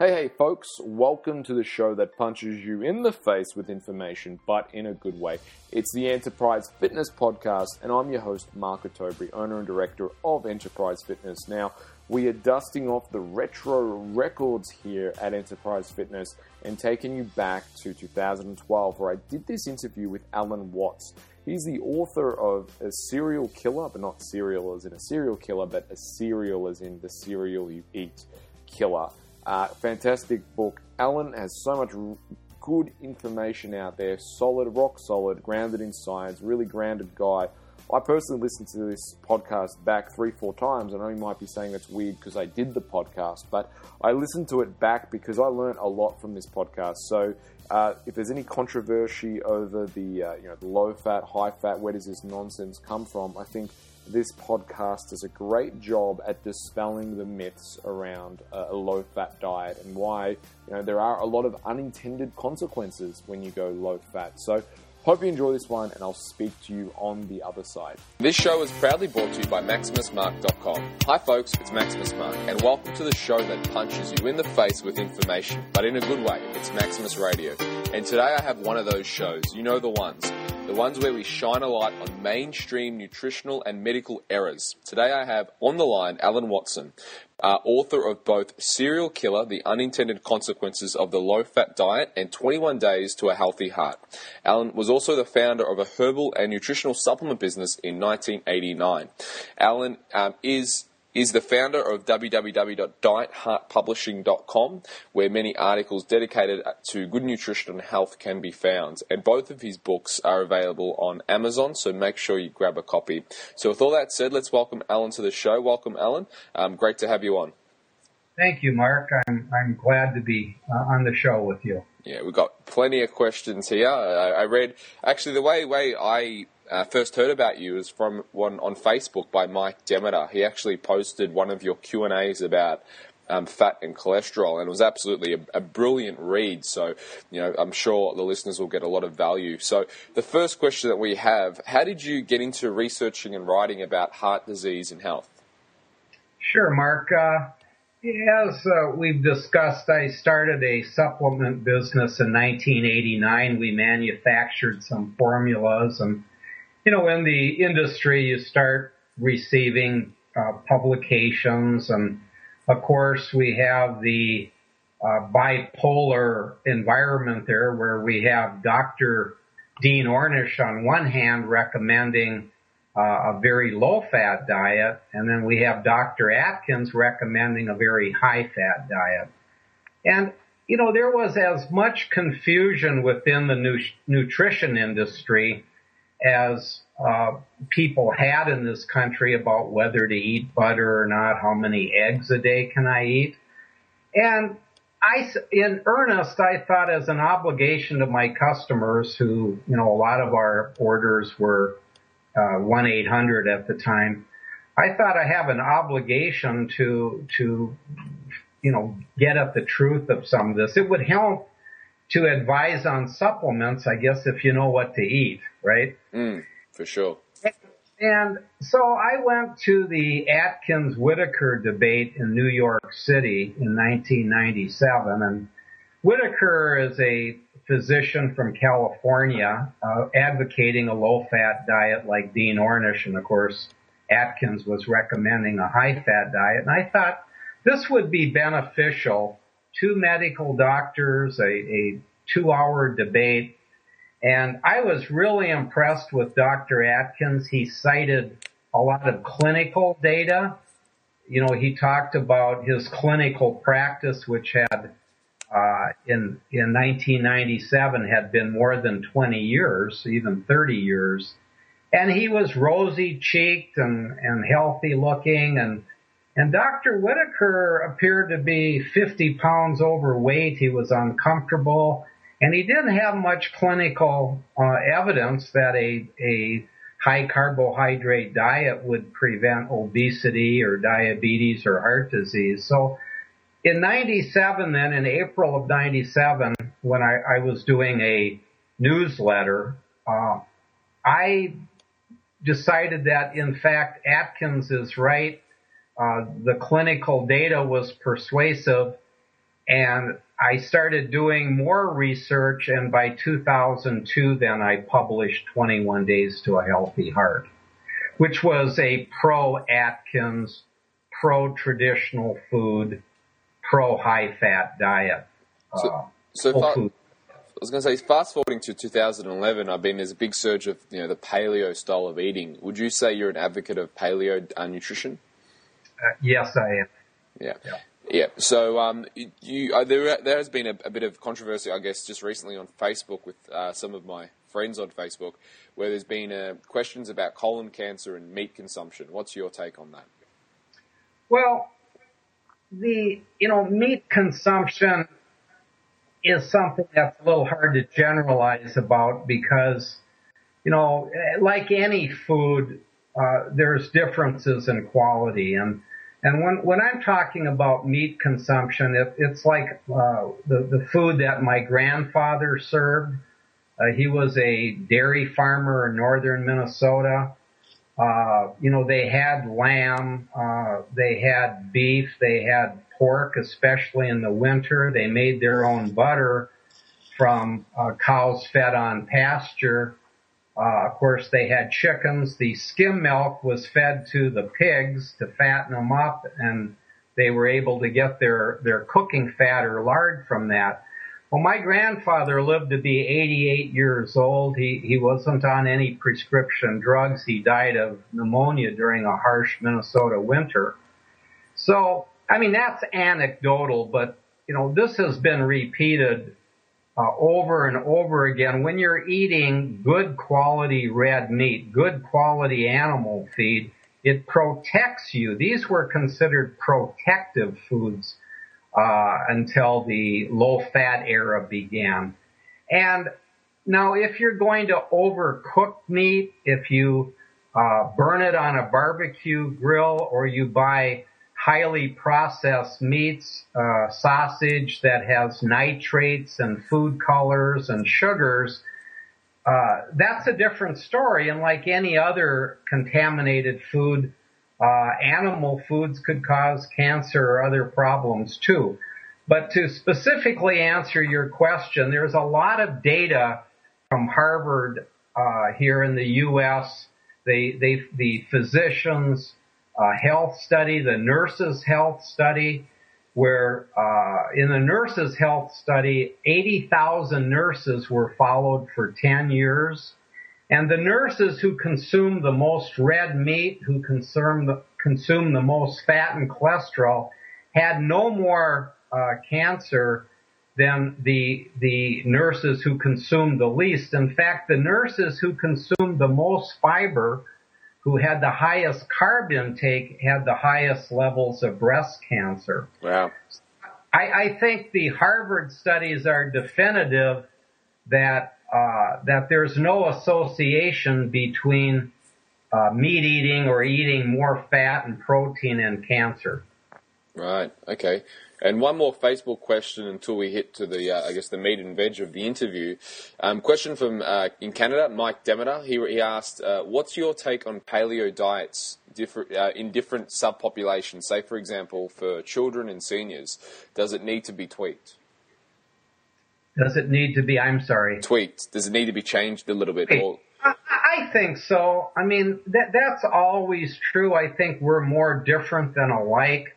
Hey, hey, folks, welcome to the show that punches you in the face with information, but in a good way. It's the Enterprise Fitness Podcast, and I'm your host, Mark Ottobre, owner and director of Enterprise Fitness. Now, we are dusting off the retro records here at Enterprise Fitness and taking you back to 2012, where I did this interview with Alan Watts. He's the author of A Serial Killer, but not cereal as in a serial killer, but a cereal as in the cereal you eat killer. Uh, fantastic book. Alan has so much good information out there, solid, rock solid, grounded in science, really grounded guy. I personally listened to this podcast back three, four times. I know you might be saying that's weird because I did the podcast, but I listened to it back because I learned a lot from this podcast. So, uh, if there's any controversy over the uh, you know the low fat, high fat, where does this nonsense come from? I think this podcast does a great job at dispelling the myths around a low fat diet and why you know there are a lot of unintended consequences when you go low fat. So Hope you enjoy this one, and I'll speak to you on the other side. This show is proudly brought to you by MaximusMark.com. Hi, folks, it's Maximus Mark, and welcome to the show that punches you in the face with information, but in a good way. It's Maximus Radio. And today I have one of those shows. You know the ones the ones where we shine a light on mainstream nutritional and medical errors. Today I have on the line Alan Watson, uh, author of both Cereal Killer, The Unintended Consequences of the Low Fat Diet, and 21 Days to a Healthy Heart. Alan was also the founder of a herbal and nutritional supplement business in 1989. Alan um, is is the founder of www.dietheartpublishing.com, where many articles dedicated to good nutrition and health can be found. And both of his books are available on Amazon, so make sure you grab a copy. So, with all that said, let's welcome Alan to the show. Welcome, Alan. Um, great to have you on. Thank you, Mark. I'm, I'm glad to be uh, on the show with you. Yeah, we've got plenty of questions here. I, I read, actually, the way, way I uh, first heard about you was from one on Facebook by Mike Demeter. He actually posted one of your Q and A's about um, fat and cholesterol, and it was absolutely a, a, brilliant read. So, you know, I'm sure the listeners will get a lot of value. So, the first question that we have: How did you get into researching and writing about heart disease and health? Sure, Mark. Uh, as uh, we've discussed, I started a supplement business in 1989. We manufactured some formulas and you know, in the industry, you start receiving uh, publications, and of course, we have the uh, bipolar environment there where we have Dr. Dean Ornish on one hand recommending uh, a very low fat diet, and then we have Dr. Atkins recommending a very high fat diet. And, you know, there was as much confusion within the nu- nutrition industry as uh, people had in this country about whether to eat butter or not, how many eggs a day can I eat. And I, in earnest, I thought as an obligation to my customers who, you know, a lot of our orders were uh, 1-800 at the time. I thought I have an obligation to, to, you know, get at the truth of some of this. It would help to advise on supplements, I guess, if you know what to eat, right? Mm, for sure. And so I went to the Atkins Whitaker debate in New York City in 1997, and Whitaker is a physician from California uh, advocating a low-fat diet like Dean Ornish, and of course Atkins was recommending a high-fat diet. And I thought this would be beneficial two medical doctors, a, a two hour debate. And I was really impressed with Dr. Atkins. He cited a lot of clinical data. You know, he talked about his clinical practice, which had uh, in in 1997 had been more than 20 years, even 30 years, and he was rosy cheeked and and healthy looking and and Dr. Whitaker appeared to be 50 pounds overweight. He was uncomfortable and he didn't have much clinical uh, evidence that a, a high carbohydrate diet would prevent obesity or diabetes or heart disease. So in 97 then, in April of 97, when I, I was doing a newsletter, uh, I decided that in fact Atkins is right uh, the clinical data was persuasive and I started doing more research and by 2002 then I published 21 Days to a Healthy Heart, which was a pro Atkins, pro traditional food, pro high fat diet. So, uh, so fa- I was going to say, fast forwarding to 2011, I've been there's a big surge of you know the paleo style of eating. Would you say you're an advocate of paleo uh, nutrition? Uh, yes, I am. Yeah. yeah. Yeah. So um, you, uh, there there has been a, a, bit of controversy, I guess, just recently on Facebook with uh, some of my friends on Facebook, where there's been uh, questions about colon cancer and meat consumption. What's your take on that? Well, the you know meat consumption is something that's a little hard to generalize about because you know like any food, uh, there's differences in quality and and when, when I'm talking about meat consumption, it, it's like uh, the, the food that my grandfather served. Uh, he was a dairy farmer in northern Minnesota. Uh, you know, they had lamb, uh, they had beef, they had pork, especially in the winter. They made their own butter from uh, cows fed on pasture. Uh, of course, they had chickens. The skim milk was fed to the pigs to fatten them up, and they were able to get their, their cooking fat or lard from that. Well, my grandfather lived to be 88 years old. He, he wasn't on any prescription drugs. He died of pneumonia during a harsh Minnesota winter. So, I mean, that's anecdotal, but, you know, this has been repeated uh, over and over again. When you're eating good quality red meat, good quality animal feed, it protects you. These were considered protective foods uh, until the low fat era began. And now, if you're going to overcook meat, if you uh, burn it on a barbecue grill or you buy highly processed meats, uh, sausage that has nitrates and food colors and sugars, uh, that's a different story. And like any other contaminated food, uh, animal foods could cause cancer or other problems too. But to specifically answer your question, there's a lot of data from Harvard uh, here in the U.S. They, they, the physicians, uh, health study, the nurses health study, where uh, in the nurses health study, 80,000 nurses were followed for 10 years. And the nurses who consume the most red meat, who consume the, the most fat and cholesterol, had no more uh, cancer than the the nurses who consumed the least. In fact, the nurses who consumed the most fiber who had the highest carb intake had the highest levels of breast cancer. Wow. I, I think the Harvard studies are definitive that uh, that there's no association between uh, meat eating or eating more fat and protein and cancer. Right. Okay. And one more Facebook question until we hit to the, uh, I guess, the meat and veg of the interview. Um, question from uh, in Canada, Mike Demeter. He, he asked, uh, "What's your take on paleo diets different, uh, in different subpopulations? Say, for example, for children and seniors, does it need to be tweaked?" Does it need to be? I'm sorry. Tweaked. Does it need to be changed a little bit? Or... I, I think so. I mean, that that's always true. I think we're more different than alike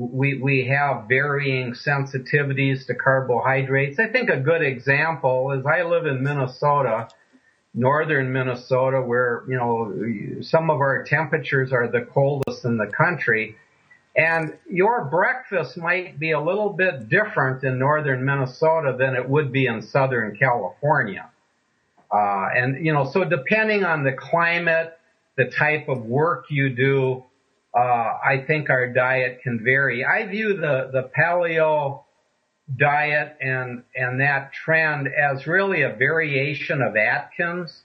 we, we have varying sensitivities to carbohydrates. I think a good example is I live in Minnesota, northern Minnesota, where, you know, some of our temperatures are the coldest in the country. And your breakfast might be a little bit different in northern Minnesota than it would be in southern California. Uh, and, you know, so depending on the climate, the type of work you do, uh, I think our diet can vary. I view the, the paleo diet and, and that trend as really a variation of Atkins.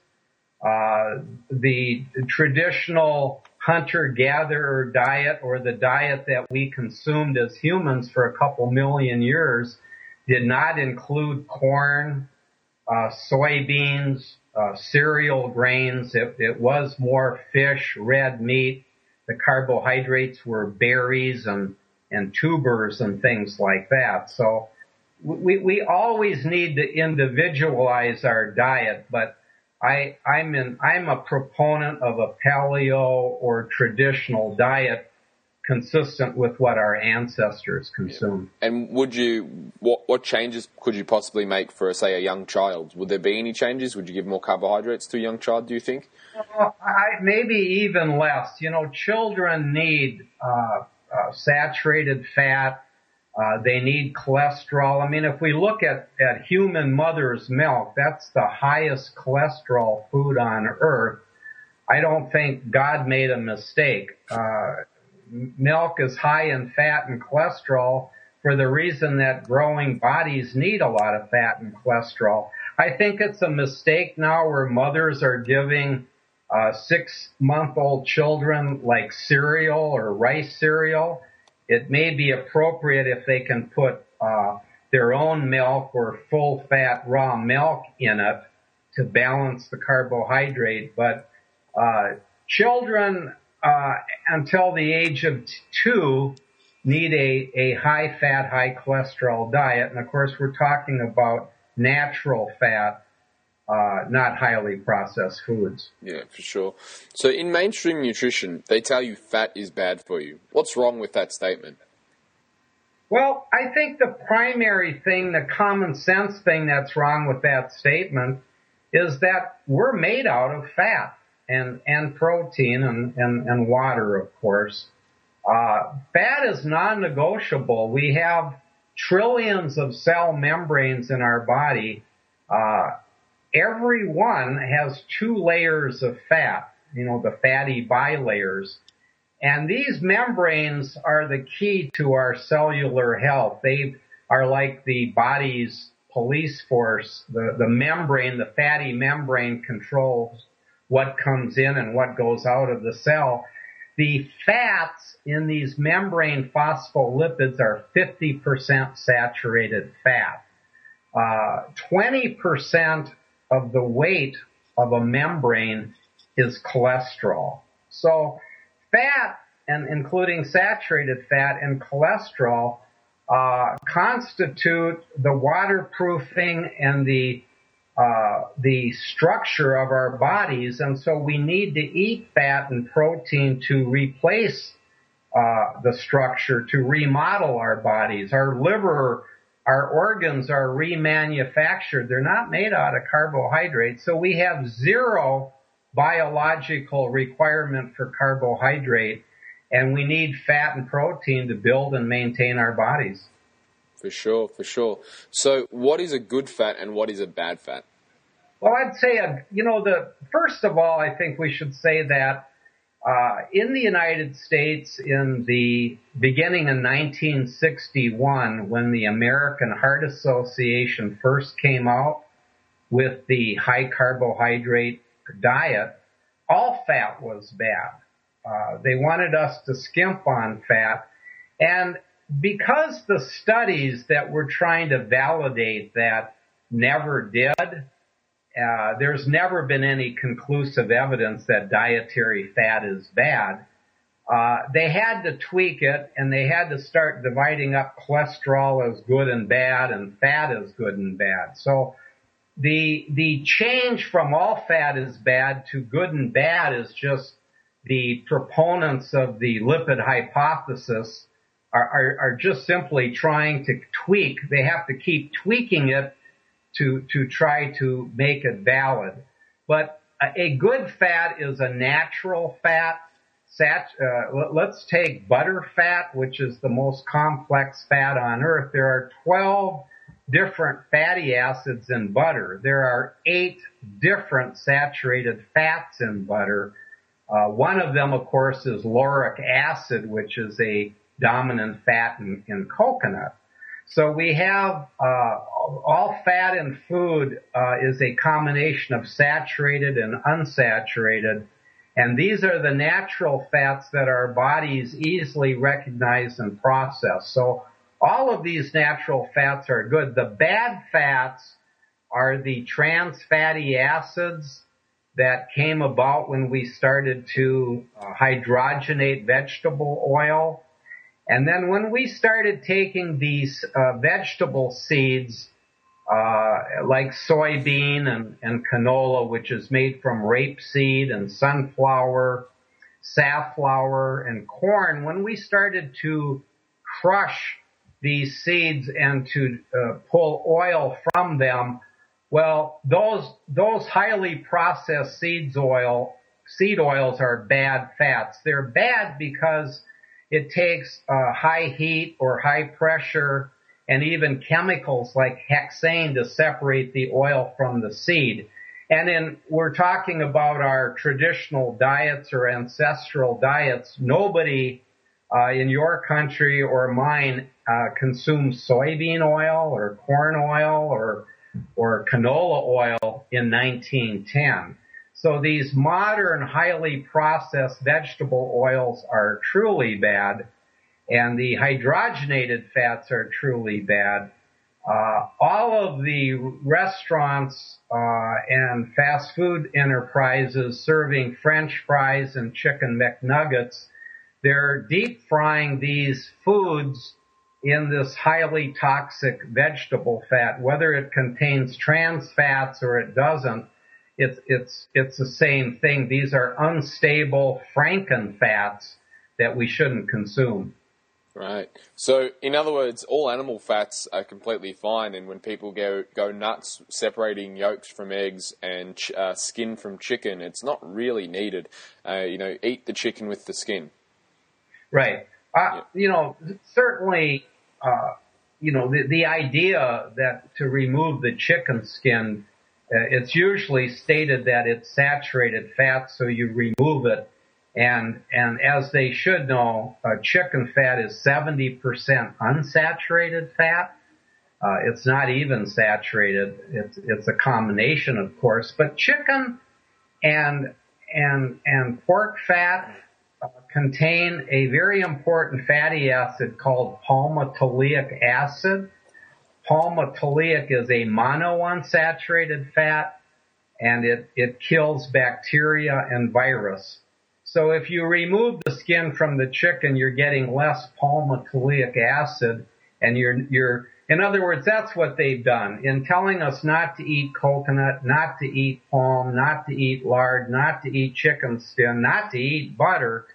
Uh, the traditional hunter-gatherer diet or the diet that we consumed as humans for a couple million years did not include corn, uh, soybeans, uh, cereal grains. It, it was more fish, red meat, the carbohydrates were berries and, and tubers and things like that. So we, we always need to individualize our diet, but I, I'm in, I'm a proponent of a paleo or traditional diet consistent with what our ancestors consumed. And would you, what, what changes could you possibly make for, say, a young child? Would there be any changes? Would you give more carbohydrates to a young child, do you think? Uh, I, maybe even less. You know, children need uh, uh, saturated fat, uh, they need cholesterol. I mean, if we look at, at human mother's milk, that's the highest cholesterol food on earth. I don't think God made a mistake. Uh, milk is high in fat and cholesterol for the reason that growing bodies need a lot of fat and cholesterol. I think it's a mistake now where mothers are giving uh, six month old children like cereal or rice cereal it may be appropriate if they can put uh, their own milk or full fat raw milk in it to balance the carbohydrate. But uh, children uh, until the age of two need a, a high fat, high cholesterol diet. And of course, we're talking about natural fat uh, not highly processed foods. Yeah, for sure. So in mainstream nutrition, they tell you fat is bad for you. What's wrong with that statement? Well, I think the primary thing, the common sense thing that's wrong with that statement is that we're made out of fat and, and protein and, and, and water, of course. Uh, fat is non-negotiable. We have trillions of cell membranes in our body. Uh, every one has two layers of fat, you know, the fatty bilayers. And these membranes are the key to our cellular health. They are like the body's police force. The, the membrane, the fatty membrane controls what comes in and what goes out of the cell. The fats in these membrane phospholipids are 50% saturated fat. Uh, 20% of the weight of a membrane is cholesterol. So fat and including saturated fat and cholesterol uh, constitute the waterproofing and the uh, the structure of our bodies, and so we need to eat fat and protein to replace uh, the structure to remodel our bodies. Our liver our organs are remanufactured. They're not made out of carbohydrates. So we have zero biological requirement for carbohydrate and we need fat and protein to build and maintain our bodies. For sure, for sure. So what is a good fat and what is a bad fat? Well, I'd say, uh, you know, the first of all, I think we should say that uh, in the United States, in the beginning in 1961, when the American Heart Association first came out with the high carbohydrate diet, all fat was bad. Uh, they wanted us to skimp on fat, and because the studies that were trying to validate that never did, uh, there's never been any conclusive evidence that dietary fat is bad. Uh, they had to tweak it and they had to start dividing up cholesterol as good and bad and fat as good and bad. So the, the change from all fat is bad to good and bad is just the proponents of the lipid hypothesis are, are, are just simply trying to tweak. They have to keep tweaking it to, to try to make it valid. But a good fat is a natural fat. Sat, uh, let's take butter fat, which is the most complex fat on earth. There are 12 different fatty acids in butter. There are eight different saturated fats in butter. Uh, one of them, of course, is lauric acid, which is a dominant fat in, in coconut. So we have uh, all fat in food uh, is a combination of saturated and unsaturated, and these are the natural fats that our bodies easily recognize and process. So all of these natural fats are good. The bad fats are the trans fatty acids that came about when we started to uh, hydrogenate vegetable oil And then when we started taking these uh, vegetable seeds, uh, like soybean and, and canola, which is made from rapeseed and sunflower, safflower, and corn, when we started to crush these seeds and to uh, pull oil from them, well, those those highly processed seeds oil seed oils are bad fats. They're bad because it takes uh, high heat or high pressure and even chemicals like hexane to separate the oil from the seed. And in, we're talking about our traditional diets or ancestral diets. Nobody uh, in your country or mine uh, consumes soybean oil or corn oil or or canola oil in 1910. So these modern, highly processed vegetable oils are truly bad, and the hydrogenated fats are truly bad. Uh, all of the restaurants uh, and fast food enterprises serving French fries and chicken McNuggets, they're deep frying these foods in this highly toxic vegetable fat, whether it contains trans fats or it doesn't it's it's it's the same thing. These are unstable Franken fats that we shouldn't consume. Right. So, in other words, all animal fats are completely fine, and when people go go nuts separating yolks from eggs and ch- uh, skin from chicken, it's not really needed. Uh, you know, eat the chicken with the skin. Right. Uh, yeah. You know, certainly, uh, you know, the the idea that to remove the chicken skin it's usually stated that it's saturated fat, so you remove it. And, and as they should know, uh, chicken fat is 70% unsaturated fat. Uh, it's not even saturated. It's, it's a combination, of course, but chicken and, and, and pork fat uh, contain a very important fatty acid called palmitoleic acid. Palmitoleic is a monounsaturated fat and it, it kills bacteria and virus. So if you remove the skin from the chicken, you're getting less palmitoleic acid and you're, you're, in other words, that's what they've done. In telling us not to eat coconut, not to eat palm, not to eat lard, not to eat chicken skin, not to eat butter,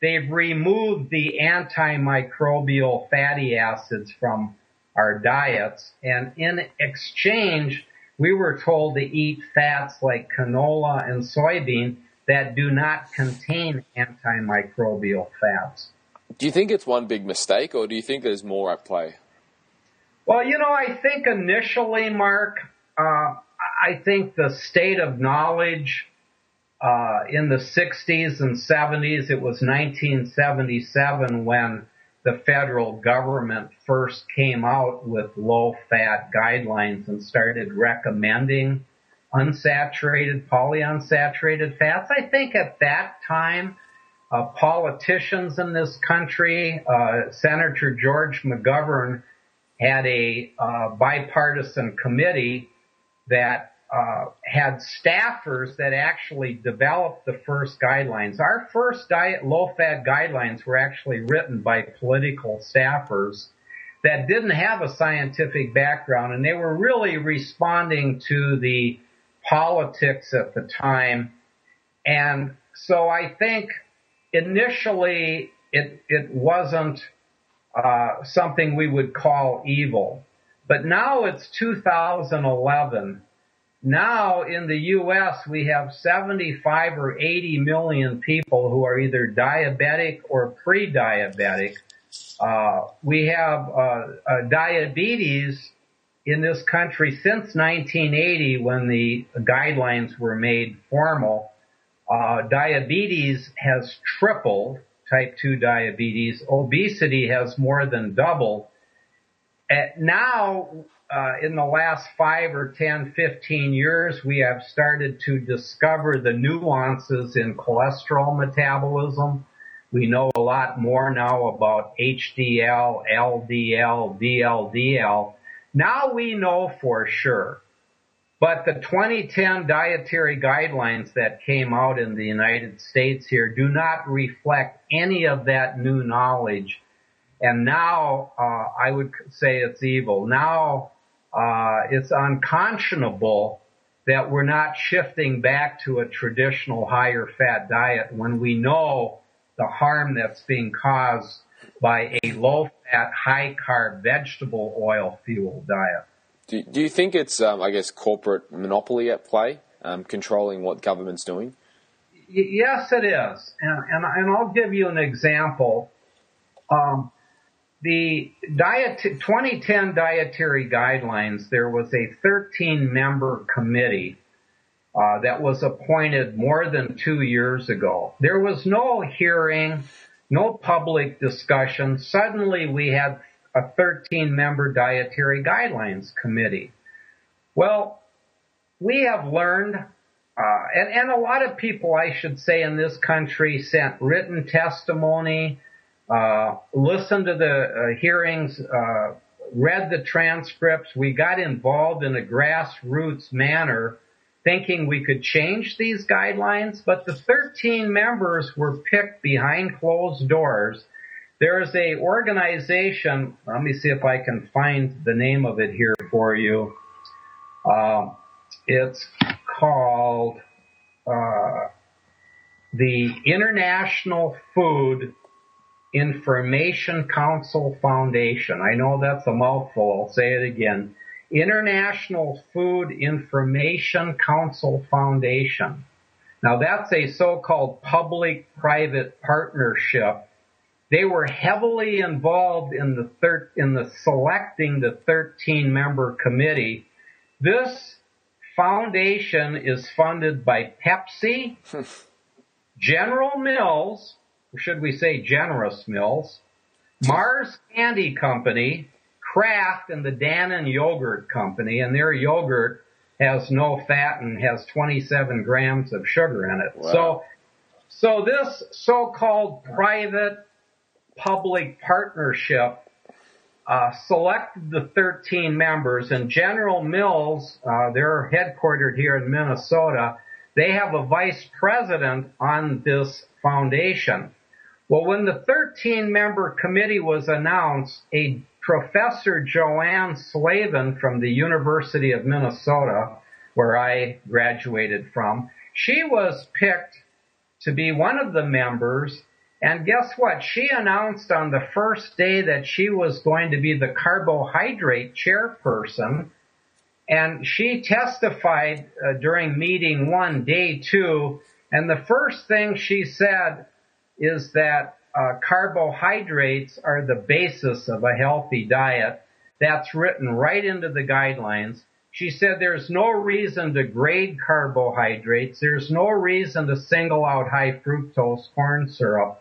they've removed the antimicrobial fatty acids from our diets. And in exchange, we were told to eat fats like canola and soybean that do not contain antimicrobial fats. Do you think it's one big mistake or do you think there's more at play? Well, you know, I think initially, Mark, uh, I think the state of knowledge uh, in the 60s and 70s, it was 1977 when the federal government first came out with low fat guidelines and started recommending unsaturated, polyunsaturated fats. I think at that time, uh, politicians in this country, uh, Senator George McGovern had a uh, bipartisan committee that uh, had staffers that actually developed the first guidelines. Our first diet low fat guidelines were actually written by political staffers that didn't have a scientific background and they were really responding to the politics at the time. And so I think initially it, it wasn't uh, something we would call evil. But now it's 2011 now in the U.S., we have 75 or 80 million people who are either diabetic or pre-diabetic. Uh, we have uh, uh, diabetes in this country since 1980 when the guidelines were made formal. Uh, diabetes has tripled, type 2 diabetes. Obesity has more than doubled. now uh, in the last five or 10, 15 years, we have started to discover the nuances in cholesterol metabolism. We know a lot more now about HDL, LDL, VLDL. Now we know for sure. But the 2010 dietary guidelines that came out in the United States here do not reflect any of that new knowledge And now, uh, I would say it's evil. Now, uh, it's unconscionable that we're not shifting back to a traditional higher fat diet when we know the harm that's being caused by a low fat, high carb vegetable oil fuel diet. Do, do you think it's, um, I guess, corporate monopoly at play, um, controlling what government's doing? Y- yes, it is. And, and, and, I'll give you an example. Um, the diet, 2010 dietary guidelines, there was a 13 member committee uh, that was appointed more than two years ago. There was no hearing, no public discussion. Suddenly we had a 13 member dietary guidelines committee. Well, we have learned, uh, and, and a lot of people, I should say, in this country sent written testimony, uh, listened to the uh, hearings, uh, read the transcripts. We got involved in a grassroots manner thinking we could change these guidelines, but the 13 members were picked behind closed doors. There is a organization, let me see if I can find the name of it here for you. Uh, it's called uh, the International Food Information Council Foundation. I know that's a mouthful. I'll say it again. International Food Information Council Foundation. Now that's a so-called public-private partnership. They were heavily involved in the thir- in the selecting the 13 member committee. This foundation is funded by Pepsi, General Mills, or should we say Generous Mills, Mars Candy Company, Kraft and the Dannon Yogurt Company, and their yogurt has no fat and has 27 grams of sugar in it. Wow. So, so this so-called private public partnership uh, selected the 13 members, and General Mills, uh, they're headquartered here in Minnesota. They have a vice president on this foundation. Well, when the 13 member committee was announced, a Professor Joanne Slavin from the University of Minnesota, where I graduated from, she was picked to be one of the members. And guess what? She announced on the first day that she was going to be the carbohydrate chairperson. And she testified uh, during meeting one, day two. And the first thing she said is that uh, carbohydrates are the basis of a healthy diet. That's written right into the guidelines. She said there's no reason to grade carbohydrates. There's no reason to single out high fructose corn syrup.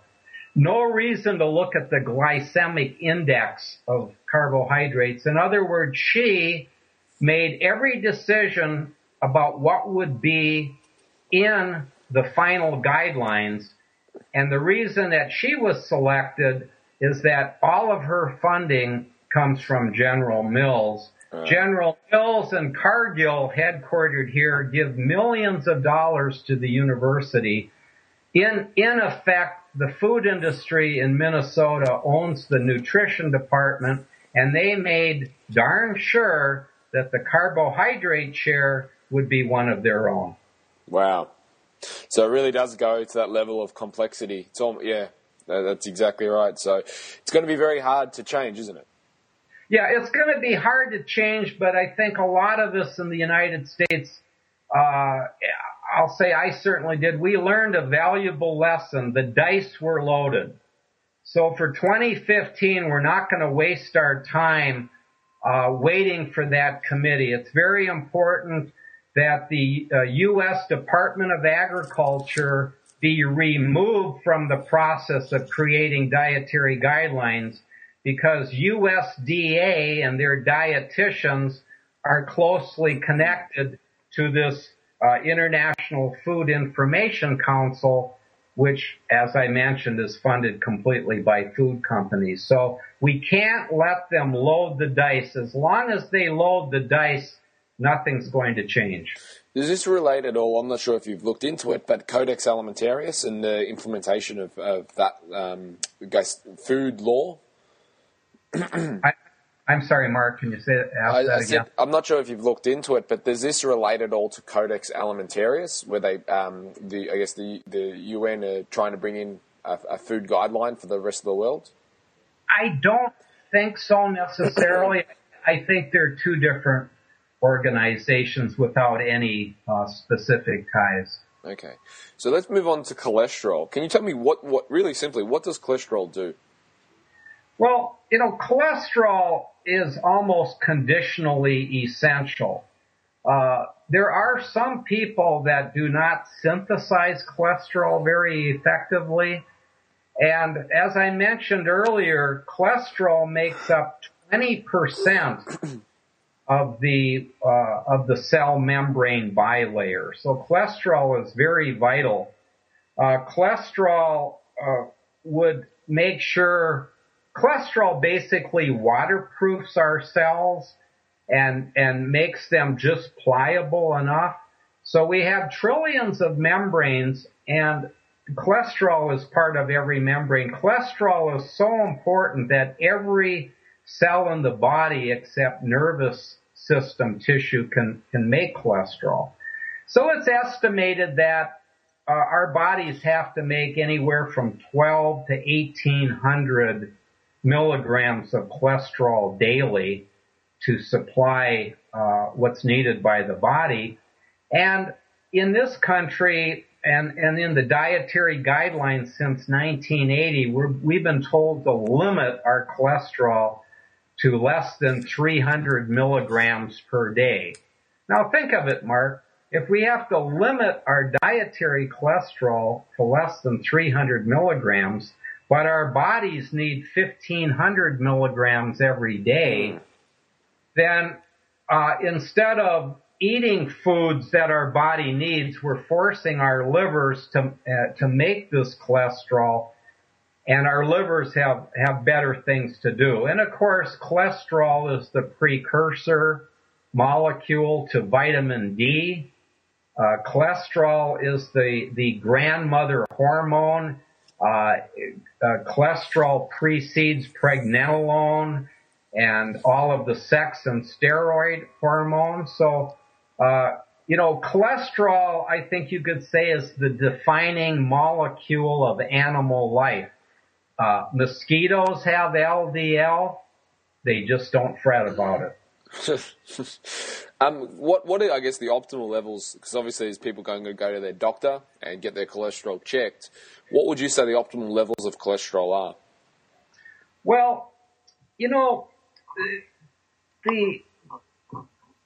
No reason to look at the glycemic index of carbohydrates. In other words, she made every decision about what would be in the final guidelines and the reason that she was selected is that all of her funding comes from General Mills. Uh, General Mills and Cargill, headquartered here, give millions of dollars to the university. In, in effect, the food industry in Minnesota owns the nutrition department and they made darn sure that the carbohydrate chair would be one of their own. Wow. So it really does go to that level of complexity. It's all, yeah, that's exactly right. So it's going to be very hard to change, isn't it? Yeah, it's going to be hard to change, but I think a lot of us in the United States, uh, I'll say I certainly did. We learned a valuable lesson. The dice were loaded. So for 2015, we're not going to waste our time uh, waiting for that committee. It's very important that the uh, U.S. Department of Agriculture be removed from the process of creating dietary guidelines because USDA and their dietitians are closely connected to this uh, International Food Information Council, which, as I mentioned, is funded completely by food companies. So we can't let them load the dice. As long as they load the dice, nothing's going to change. Does this relate at all? I'm not sure if you've looked into it, but Codex Alimentarius and the implementation of, of that um, food law. I, I'm sorry, Mark. Can you say ask I, that I again? said, I'm not sure if you've looked into it, but does this relate at all to Codex Alimentarius, where they, um, the I guess the the UN are trying to bring in a, a food guideline for the rest of the world? I don't think so necessarily. I think they're two different organizations without any uh, specific ties. Okay, so let's move on to cholesterol. Can you tell me what, what really simply, what does cholesterol do? Well, you know, cholesterol is almost conditionally essential. Uh, there are some people that do not synthesize cholesterol very effectively. And as I mentioned earlier, cholesterol makes up 20% of the, uh, of the cell membrane bilayer. So cholesterol is very vital. Uh, cholesterol, uh, would make sure cholesterol basically waterproofs our cells and, and makes them just pliable enough. So we have trillions of membranes and cholesterol is part of every membrane. Cholesterol is so important that every cell in the body except nervous system tissue can, can make cholesterol. So it's estimated that uh, our bodies have to make anywhere from 12 to 1800 milligrams of cholesterol daily to supply uh, what's needed by the body. And in this country and, and in the dietary guidelines since 1980, we have been told to limit our cholesterol to less than 300 milligrams per day. Now think of it, Mark. If we have to limit our dietary cholesterol to less than 300 milligrams, but our bodies need 1500 milligrams every day, then uh, instead of eating foods that our body needs, we're forcing our livers to uh, to make this cholesterol, and our livers have have better things to do. And of course, cholesterol is the precursor molecule to vitamin D. Uh, cholesterol is the the grandmother hormone. Uh, uh, cholesterol precedes pregnenolone and all of the sex and steroid hormones. So, uh, you know, cholesterol, I think you could say is the defining molecule of animal life. Uh, mosquitoes have LDL. They just don't fret about it. um, what what are I guess the optimal levels? Because obviously, there's people going to go to their doctor and get their cholesterol checked. What would you say the optimal levels of cholesterol are? Well, you know, the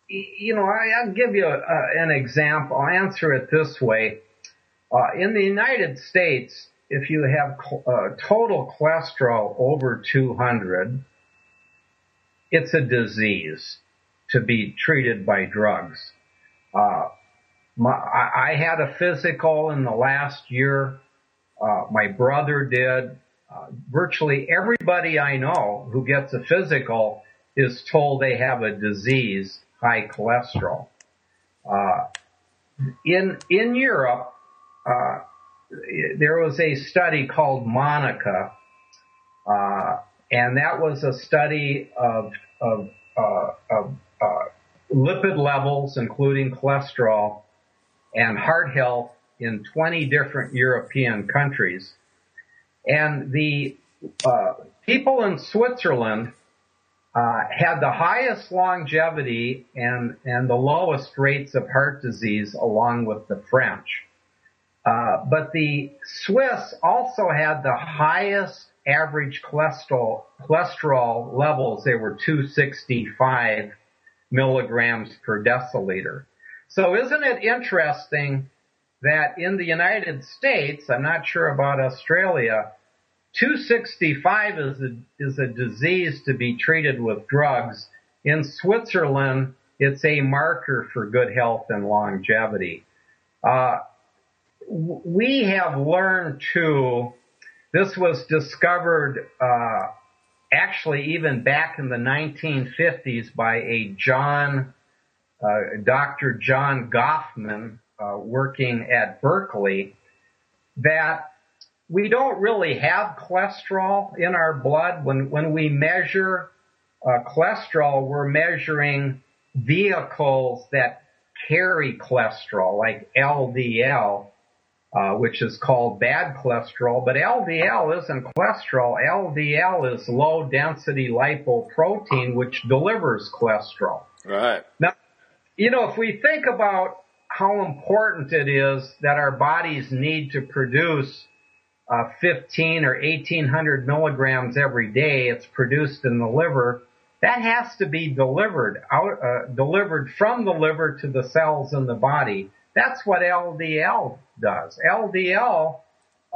you know, I, will give you a, an example. I'll answer it this way. Uh, in the United States, if you have uh, total cholesterol over 200, it's a disease to be treated by drugs. Uh, my, I, had a physical in the last year. Uh, my brother did. Uh, virtually everybody I know who gets a physical is told they have a disease, high cholesterol. Uh, in in Europe, uh, there was a study called MONICA, uh, and that was a study of of, uh, of uh, lipid levels, including cholesterol, and heart health in 20 different European countries. And the uh, people in Switzerland uh, had the highest longevity and and the lowest rates of heart disease, along with the French. Uh, but the Swiss also had the highest average cholesterol cholesterol levels. They were 265 milligrams per deciliter. So isn't it interesting that in the United States, I'm not sure about Australia, 265 is a, is a disease to be treated with drugs. In Switzerland, it's a marker for good health and longevity. Uh, we have learned to, this was discovered, uh, actually even back in the 1950s by a John, uh, Dr. John Gofman, uh, working at Berkeley, that we don't really have cholesterol in our blood. When, when we measure uh, cholesterol, we're measuring vehicles that carry cholesterol, like LDL, uh, which is called bad cholesterol. But LDL isn't cholesterol. LDL is low density lipoprotein, which delivers cholesterol. Right. Now, you know, if we think about how important it is that our bodies need to produce uh, 15 or 1800 milligrams every day, it's produced in the liver. That has to be delivered out, uh, delivered from the liver to the cells in the body. That's what LDL does. LDL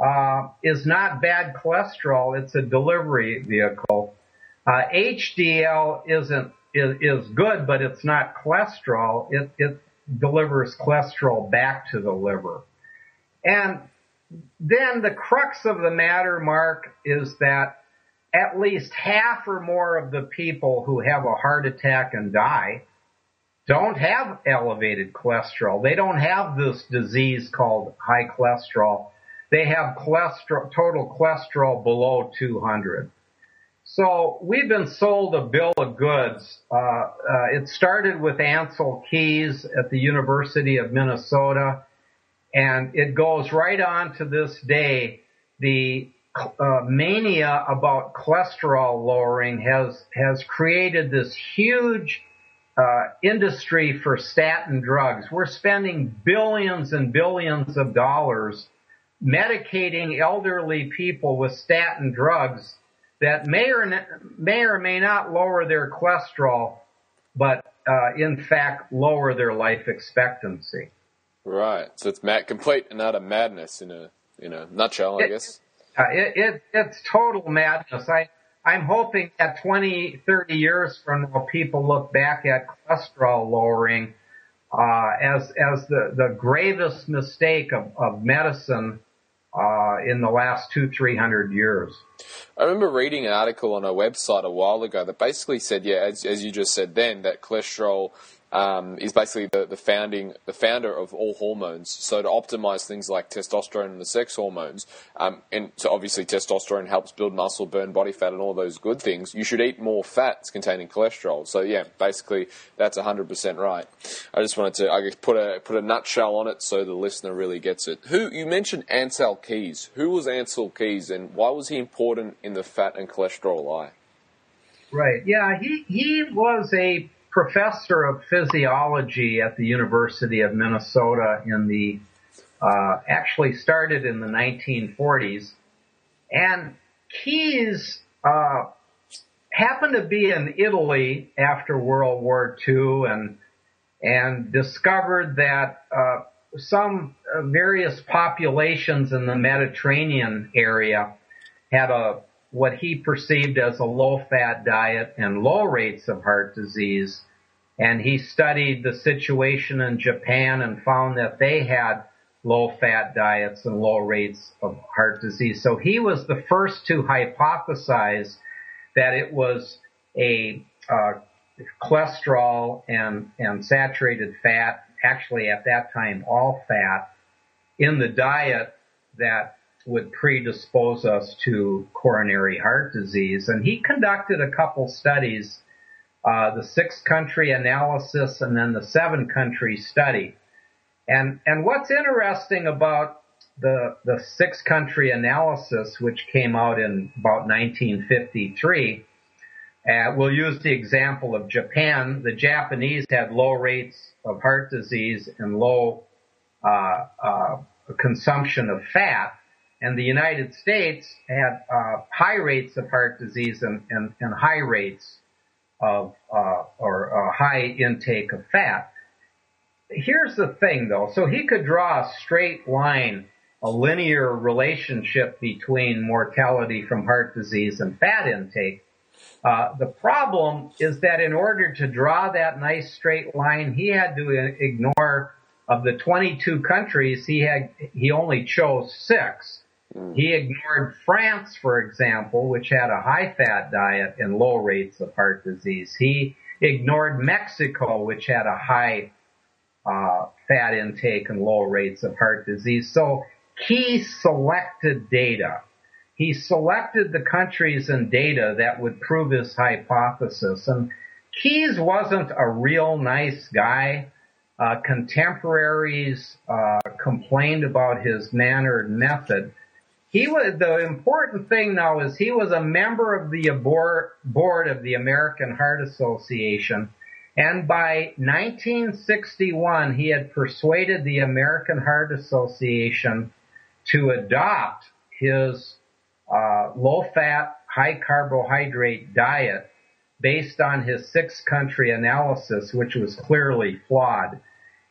uh, is not bad cholesterol; it's a delivery vehicle. Uh, HDL isn't is, is good, but it's not cholesterol. It, it delivers cholesterol back to the liver. And then the crux of the matter, Mark, is that at least half or more of the people who have a heart attack and die don't have elevated cholesterol. They don't have this disease called high cholesterol. They have cholesterol, total cholesterol below 200. So we've been sold a bill of goods. Uh, uh, it started with Ancel Keys at the University of Minnesota, and it goes right on to this day. The uh, mania about cholesterol lowering has has created this huge uh, industry for statin drugs. We're spending billions and billions of dollars medicating elderly people with statin drugs that may or may or may not lower their cholesterol, but uh, in fact lower their life expectancy. Right. So it's mad, complete and utter madness in a in a nutshell, I it, guess. Uh, it, it, it's total madness. I I'm hoping that 20, 30 years from now, people look back at cholesterol lowering uh, as as the the gravest mistake of, of medicine uh, in the last two, three hundred years. I remember reading an article on a website a while ago that basically said, yeah, as, as you just said then, that cholesterol um, is basically the, the founding the founder of all hormones. So to optimize things like testosterone and the sex hormones, um, and so obviously testosterone helps build muscle, burn body fat, and all those good things. You should eat more fats containing cholesterol. So yeah, basically that's hundred percent right. I just wanted to I put a put a nutshell on it so the listener really gets it. Who you mentioned Ancel Keys? Who was Ancel Keys, and why was he important in the fat and cholesterol lie? Right. Yeah, he he was a professor of physiology at the University of Minnesota in the uh, actually started in the 1940s, and Keys uh, happened to be in Italy after World War II and and discovered that uh, some uh, various populations in the Mediterranean area had a what he perceived as a low fat diet and low rates of heart disease. And he studied the situation in Japan and found that they had low fat diets and low rates of heart disease. So he was the first to hypothesize that it was a uh, cholesterol and, and saturated fat, actually at that time all fat, in the diet that would predispose us to coronary heart disease. And he conducted a couple studies, uh, the six country analysis and then the seven country study. And, and what's interesting about the, the six country analysis, which came out in about 1953, uh, we'll use the example of Japan. The Japanese had low rates of heart disease and low uh, uh, consumption of fat and the United States had uh, high rates of heart disease and, and, and high rates of uh, or uh, high intake of fat. Here's the thing, though. So he could draw a straight line, a linear relationship between mortality from heart disease and fat intake. Uh, the problem is that in order to draw that nice straight line, he had to ignore of the 22 countries he had he only chose six he ignored France, for example, which had a high fat diet and low rates of heart disease. He ignored Mexico, which had a high uh, fat intake and low rates of heart disease. So Keys selected data. He selected the countries and data that would prove his hypothesis. And Keys wasn't a real nice guy. Uh, contemporaries uh, complained about his manner and method. He was the important thing now is he was a member of the board of the American Heart Association, and by 1961 he had persuaded the American Heart Association to adopt his uh, low-fat, high-carbohydrate diet based on his six-country analysis, which was clearly flawed.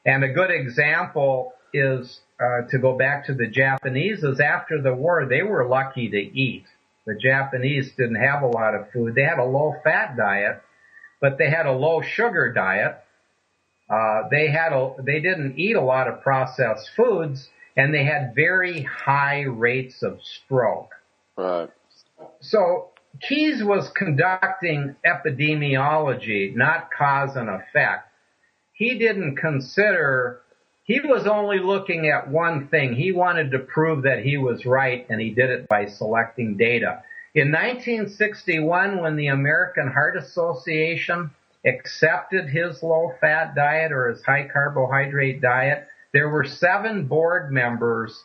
And a good example is uh, to go back to the Japanese is after the war they were lucky to eat. The Japanese didn't have a lot of food. They had a low fat diet, but they had a low sugar diet. Uh, they had a, they didn't eat a lot of processed foods and they had very high rates of stroke. Right. So Keys was conducting epidemiology, not cause and effect he didn't consider, he was only looking at one thing. He wanted to prove that he was right and he did it by selecting data. In 1961, when the American Heart Association accepted his low fat diet or his high carbohydrate diet, there were seven board members.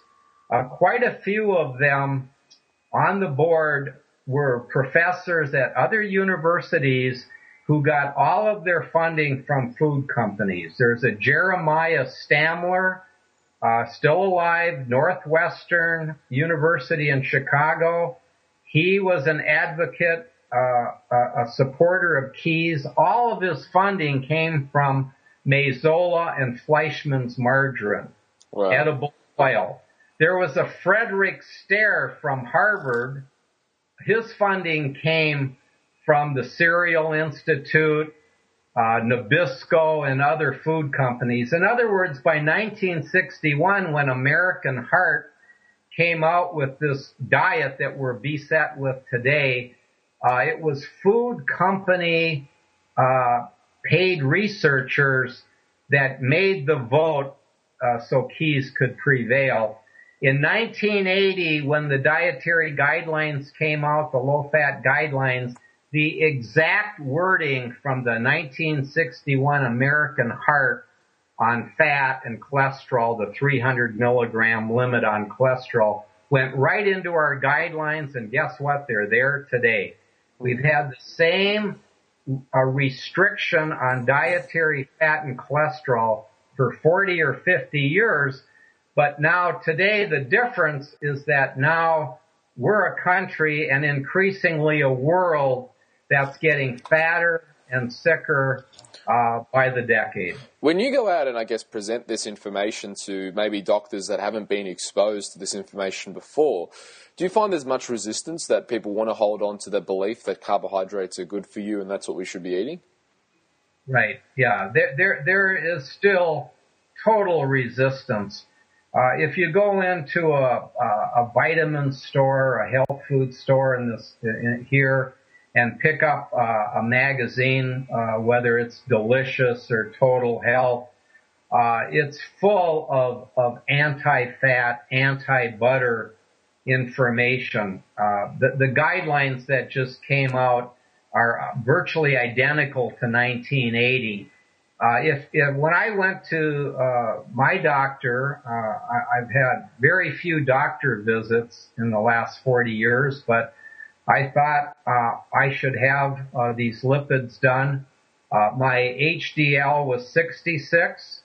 Uh, quite a few of them on the board were professors at other universities who got all of their funding from food companies. There's a Jeremiah Stamler, uh, still alive, Northwestern University in Chicago. He was an advocate, uh, a, a supporter of Keys. All of his funding came from Mazola and Fleischmann's margarine, wow. edible oil. There was a Frederick Stare from Harvard. His funding came from the Cereal Institute, uh, Nabisco, and other food companies. In other words, by 1961, when American Heart came out with this diet that we're beset with today, uh, it was food company uh, paid researchers that made the vote uh, so Keys could prevail. In 1980, when the dietary guidelines came out, the low-fat guidelines, the exact wording from the 1961 American Heart on fat and cholesterol, the 300 milligram limit on cholesterol, went right into our guidelines, and guess what? They're there today. We've had the same uh, restriction on dietary fat and cholesterol for 40 or 50 years, but now today the difference is that now we're a country and increasingly a world that's getting fatter and sicker uh, by the decade. When you go out and I guess present this information to maybe doctors that haven't been exposed to this information before, do you find there's much resistance that people want to hold on to the belief that carbohydrates are good for you and that's what we should be eating? Right. Yeah. There, there, there is still total resistance. Uh, if you go into a, a, a, vitamin store, a health food store in this in, here, and pick up uh, a magazine, uh, whether it's Delicious or Total Health. Uh, it's full of, of anti-fat, anti-butter information. Uh, the, the guidelines that just came out are virtually identical to 1980. Uh, if, if, when I went to uh, my doctor, I, I've had very few doctor visits in the last 40 years, but I thought uh, I should have uh, these lipids done. Uh, my HDL was 66,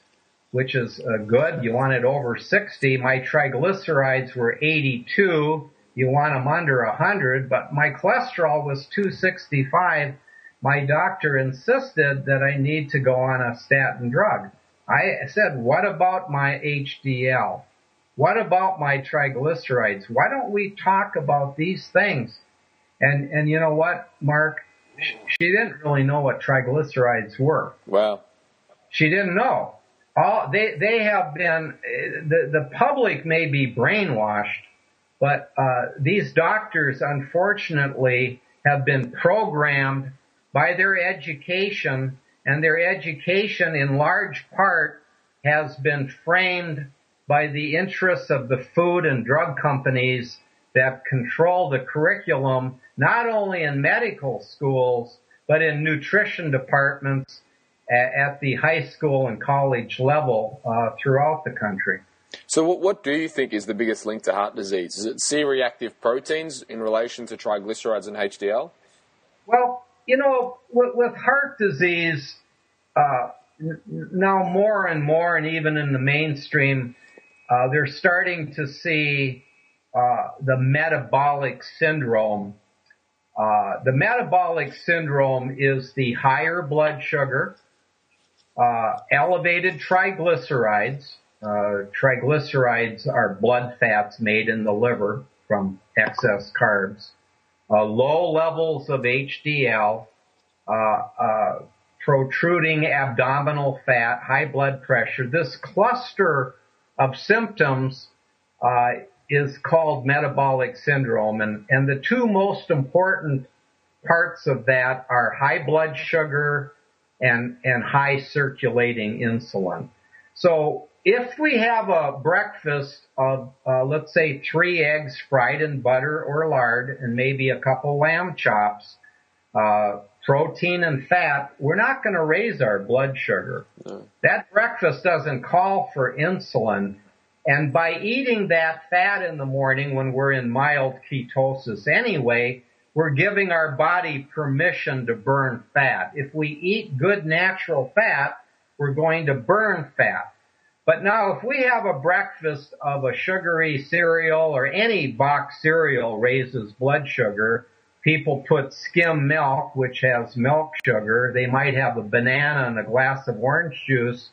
which is uh, good. You want it over 60. My triglycerides were 82. You want them under 100, but my cholesterol was 265. My doctor insisted that I need to go on a statin drug. I said, what about my HDL? What about my triglycerides? Why don't we talk about these things? And and you know what, Mark? She didn't really know what triglycerides were. Wow. She didn't know. All they they have been the the public may be brainwashed, but uh, these doctors unfortunately have been programmed by their education, and their education in large part has been framed by the interests of the food and drug companies that control the curriculum, not only in medical schools, but in nutrition departments at the high school and college level uh, throughout the country. So, what, what, do you think is the biggest link to heart disease? Is it C-reactive proteins in relation to triglycerides and HDL? Well, you know, with, with heart disease, uh, now more and more, and even in the mainstream, uh, they're starting to see uh, the metabolic syndrome. Uh, the metabolic syndrome is the higher blood sugar, uh, elevated triglycerides. Uh, triglycerides are blood fats made in the liver from excess carbs. Uh, low levels of HDL, uh, uh, protruding abdominal fat, high blood pressure. This cluster of symptoms uh, is called metabolic syndrome, and, and the two most important parts of that are high blood sugar and, and high circulating insulin. So if we have a breakfast of, uh, let's say three eggs fried in butter or lard and maybe a couple lamb chops, uh, protein and fat, we're not going to raise our blood sugar. No. That breakfast doesn't call for insulin. And by eating that fat in the morning when we're in mild ketosis anyway, we're giving our body permission to burn fat. If we eat good natural fat, we're going to burn fat. But now if we have a breakfast of a sugary cereal or any box cereal raises blood sugar, people put skim milk, which has milk sugar. They might have a banana and a glass of orange juice.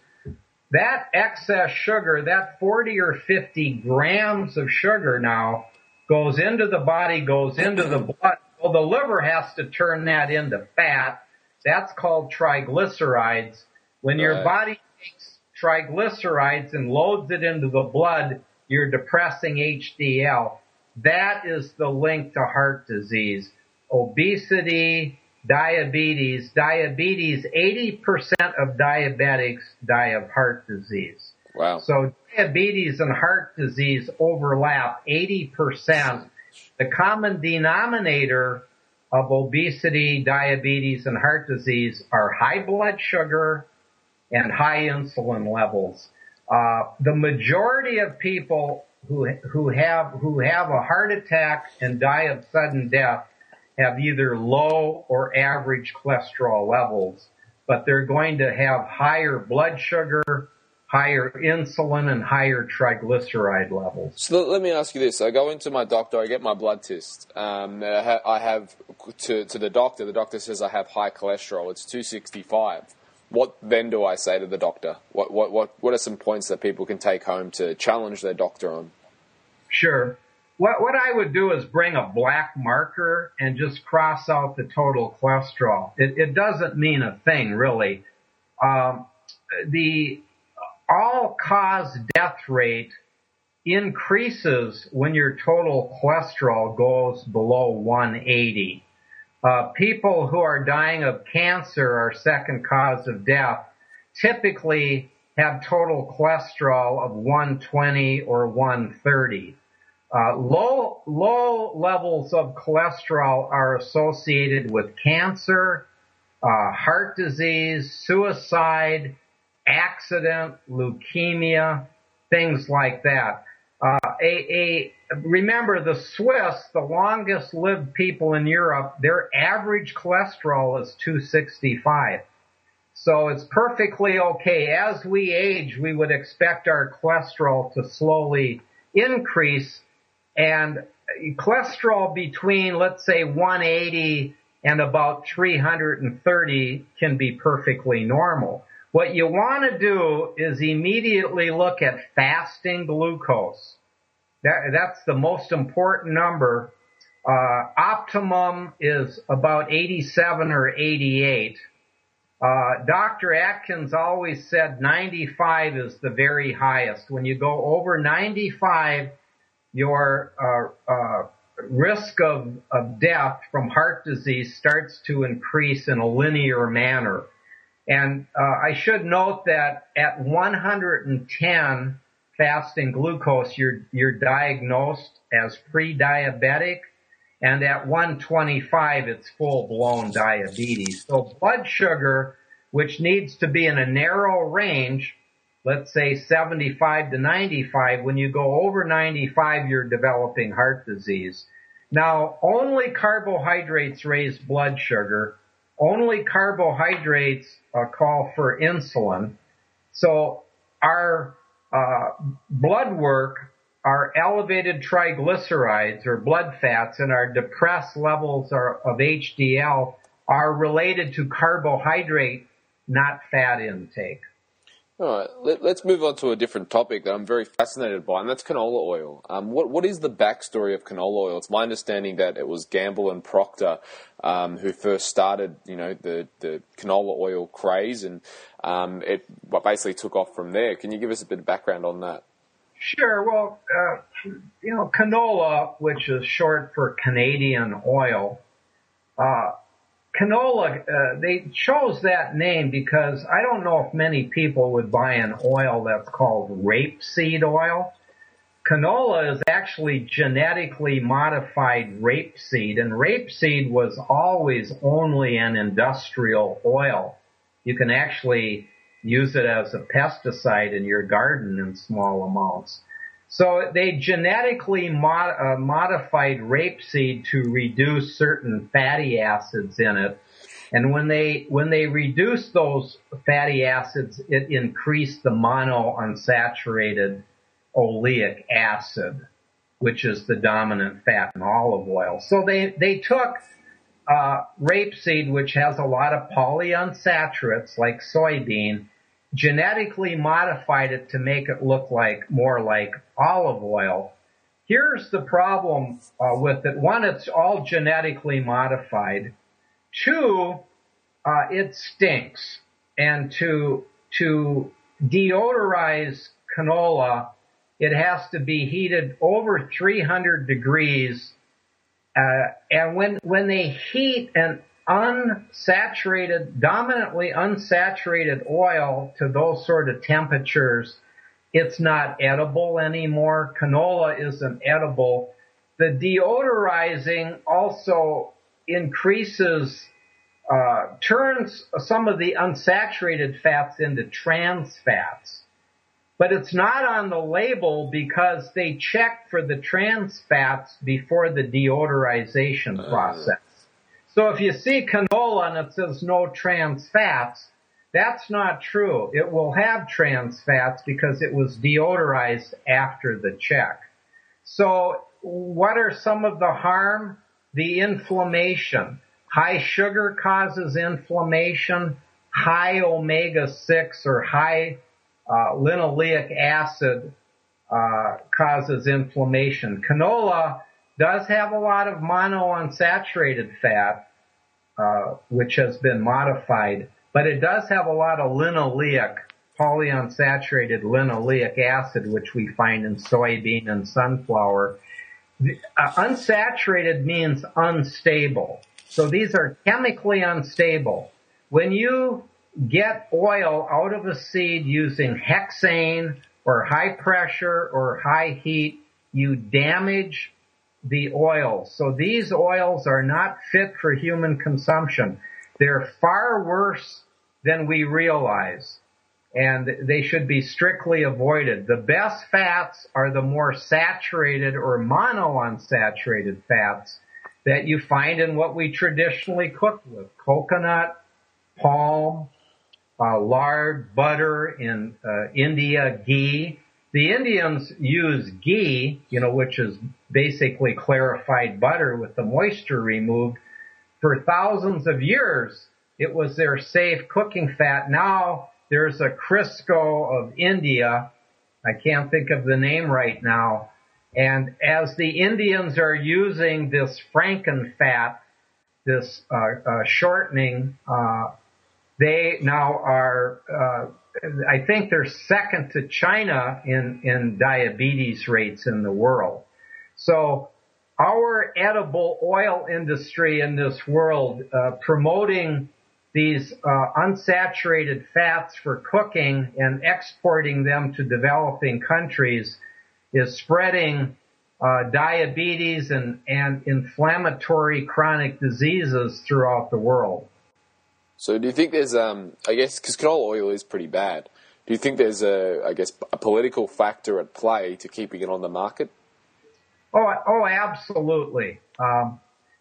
That excess sugar, that 40 or 50 grams of sugar now goes into the body, goes into the blood, well, the liver has to turn that into fat. That's called triglycerides. When your right. body takes triglycerides and loads it into the blood, you're depressing HDL. That is the link to heart disease. Obesity, diabetes, diabetes, 80% of diabetics die of heart disease. Wow. So diabetes and heart disease overlap 80%. The common denominator of obesity, diabetes, and heart disease are high blood sugar and high insulin levels. Uh, the majority of people who who have who have a heart attack and die of sudden death have either low or average cholesterol levels, but they're going to have higher blood sugar, higher insulin and higher triglyceride levels. So let me ask you this: I go into my doctor, I get my blood test. Um, I have to to the doctor. The doctor says I have high cholesterol. It's two sixty five. What then do I say to the doctor? What what what what are some points that people can take home to challenge their doctor on? Sure. What what I would do is bring a black marker and just cross out the total cholesterol. It, it doesn't mean a thing really. Um, the all cause death rate increases when your total cholesterol goes below 180. Uh, people who are dying of cancer, our second cause of death, typically have total cholesterol of 120 or 130. Uh, low low levels of cholesterol are associated with cancer, uh, heart disease, suicide, accident, leukemia, things like that. Uh, a, a, remember the Swiss, the longest lived people in Europe, their average cholesterol is 265. So it's perfectly okay. As we age, we would expect our cholesterol to slowly increase and cholesterol between, let's say, 180 and about 330 can be perfectly normal. What you want to do is immediately look at fasting glucose. That, that's the most important number. Uh, optimum is about 87 or 88. Uh, Dr. Atkins always said 95 is the very highest. When you go over 95, your uh, uh, risk of, of death from heart disease starts to increase in a linear manner. And uh, I should note that at 110, fasting glucose, you're, you're diagnosed as pre-diabetic. And at 125, it's full blown diabetes. So blood sugar, which needs to be in a narrow range, let's say 75 to 95, when you go over 95, you're developing heart disease. Now, only carbohydrates raise blood sugar. Only carbohydrates uh, call for insulin. So our uh, blood work, our elevated triglycerides or blood fats and our depressed levels are, of HDL are related to carbohydrate, not fat intake. All right, Let, us move on to a different topic that I'm very fascinated by, and that's canola oil. Um, what what is the backstory of canola oil? It's my understanding that it was Gamble and Procter um, who first started, you know, the the canola oil craze, and um, it basically took off from there. Can you give us a bit of background on that? Sure. Well, uh, you know, canola, which is short for Canadian oil, uh, canola, uh, they chose that name because I don't know if many people would buy an oil that's called rapeseed oil. Canola is actually genetically modified rapeseed, and rapeseed was always only an industrial oil. You can actually use it as a pesticide in your garden in small amounts. So they genetically mod, uh, modified rapeseed to reduce certain fatty acids in it. And when they, when they reduced those fatty acids, it increased the monounsaturated oleic acid, which is the dominant fat in olive oil. So they, they took, uh, rapeseed, which has a lot of polyunsaturates like soybean, genetically modified it to make it look like more like olive oil. Here's the problem uh, with it. One, it's all genetically modified. Two, uh, it stinks. And to to deodorize canola, it has to be heated over 300 degrees. Uh, and when when they heat an unsaturated, dominantly unsaturated oil to those sort of temperatures, it's not edible anymore. Canola isn't edible. The deodorizing also increases, uh, turns some of the unsaturated fats into trans fats. But it's not on the label because they check for the trans fats before the deodorization uh. process. So if you see canola and it says no trans fats, that's not true. It will have trans fats because it was deodorized after the check. So what are some of the harm? The inflammation. High sugar causes inflammation. High omega-6 or high uh, linoleic acid uh, causes inflammation. Canola does have a lot of monounsaturated fat, uh, which has been modified, but it does have a lot of linoleic, polyunsaturated linoleic acid, which we find in soybean and sunflower. Uh, unsaturated means unstable. So these are chemically unstable. When you get oil out of a seed using hexane or high pressure or high heat, you damage the oils. So these oils are not fit for human consumption. They're far worse than we realize and they should be strictly avoided. The best fats are the more saturated or monounsaturated fats that you find in what we traditionally cook with. Coconut, palm, uh, lard, butter, in uh, India, ghee. The Indians use ghee, you know, which is basically clarified butter with the moisture removed. For thousands of years, it was their safe cooking fat. Now there's a Crisco of India. I can't think of the name right now. And as the Indians are using this frankenfat, this uh, uh, shortening, uh, they now are uh, I think they're second to China in, in diabetes rates in the world. So our edible oil industry in this world, uh, promoting these uh, unsaturated fats for cooking and exporting them to developing countries is spreading uh, diabetes and, and inflammatory chronic diseases throughout the world. So, do you think there's, um, I guess, because canola oil is pretty bad. Do you think there's a, I guess, a political factor at play to keeping it on the market? Oh, oh, absolutely. Um,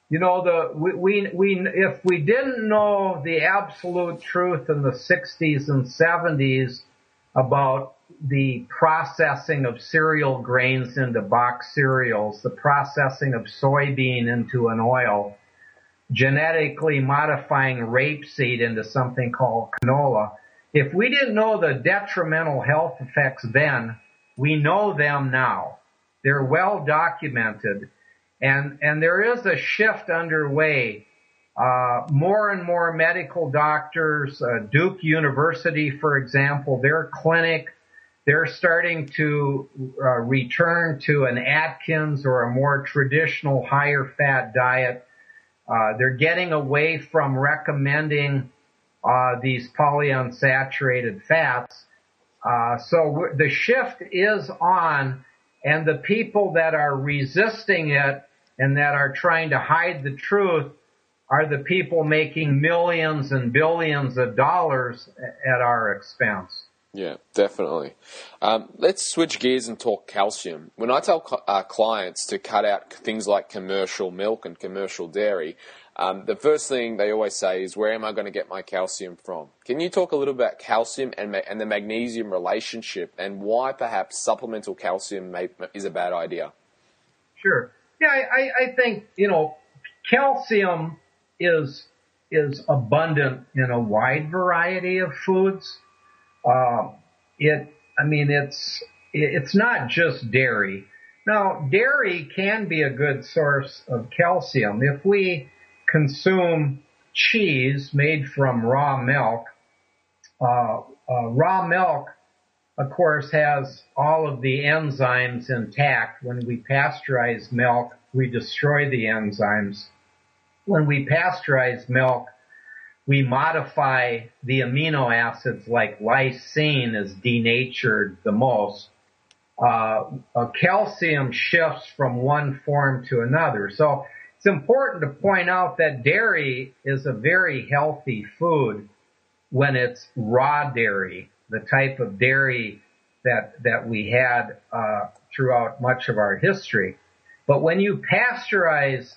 you know, the we, we we if we didn't know the absolute truth in the 60s and 70s about the processing of cereal grains into box cereals, the processing of soybean into an oil, genetically modifying rapeseed into something called canola. If we didn't know the detrimental health effects then, we know them now. They're well documented. And, and there is a shift underway. Uh, more and more medical doctors, uh, Duke University, for example, their clinic they're starting to uh, return to an Atkins or a more traditional higher fat diet. Uh, they're getting away from recommending uh, these polyunsaturated fats. Uh, so the shift is on, and the people that are resisting it and that are trying to hide the truth are the people making millions and billions of dollars at our expense. Yeah, definitely. Um, let's switch gears and talk calcium. When I tell uh, clients to cut out things like commercial milk and commercial dairy, um, the first thing they always say is, "Where am I going to get my calcium from?" Can you talk a little about calcium and, ma- and the magnesium relationship, and why perhaps supplemental calcium may- is a bad idea? Sure. Yeah, I, I think you know calcium is is abundant in a wide variety of foods. Uh, it, I mean, it's, it's not just dairy. Now, dairy can be a good source of calcium. If we consume cheese made from raw milk, uh, uh, raw milk, of course, has all of the enzymes intact. When we pasteurize milk, we destroy the enzymes. When we pasteurize milk, we modify the amino acids like lysine is denatured the most. Uh, uh, calcium shifts from one form to another. So it's important to point out that dairy is a very healthy food when it's raw dairy, the type of dairy that that we had uh, throughout much of our history. But when you pasteurize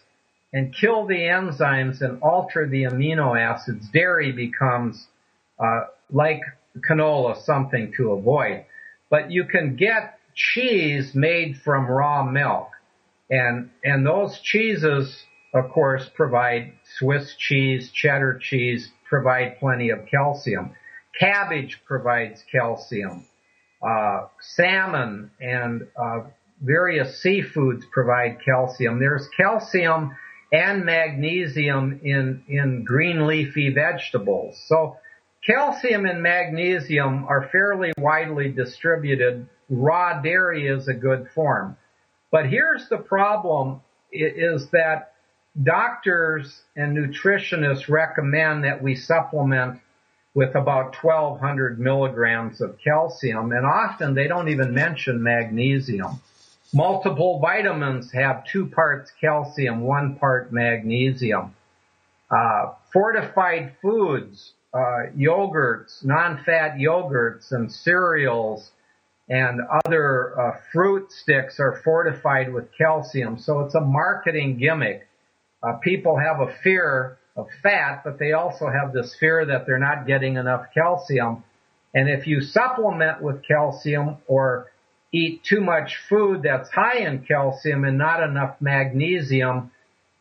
and kill the enzymes and alter the amino acids, dairy becomes uh, like canola something to avoid. But you can get cheese made from raw milk, and and those cheeses, of course, provide Swiss cheese, cheddar cheese, provide plenty of calcium. Cabbage provides calcium. Uh, salmon and uh, various seafoods provide calcium. There's calcium and magnesium in, in green leafy vegetables. So calcium and magnesium are fairly widely distributed. Raw dairy is a good form. But here's the problem is that doctors and nutritionists recommend that we supplement with about 1200 milligrams of calcium and often they don't even mention magnesium. Multiple vitamins have two parts calcium, one part magnesium. Uh, fortified foods, uh, yogurts, non-fat yogurts and cereals and other uh, fruit sticks are fortified with calcium. So it's a marketing gimmick. Uh, people have a fear of fat, but they also have this fear that they're not getting enough calcium. And if you supplement with calcium or eat too much food that's high in calcium and not enough magnesium,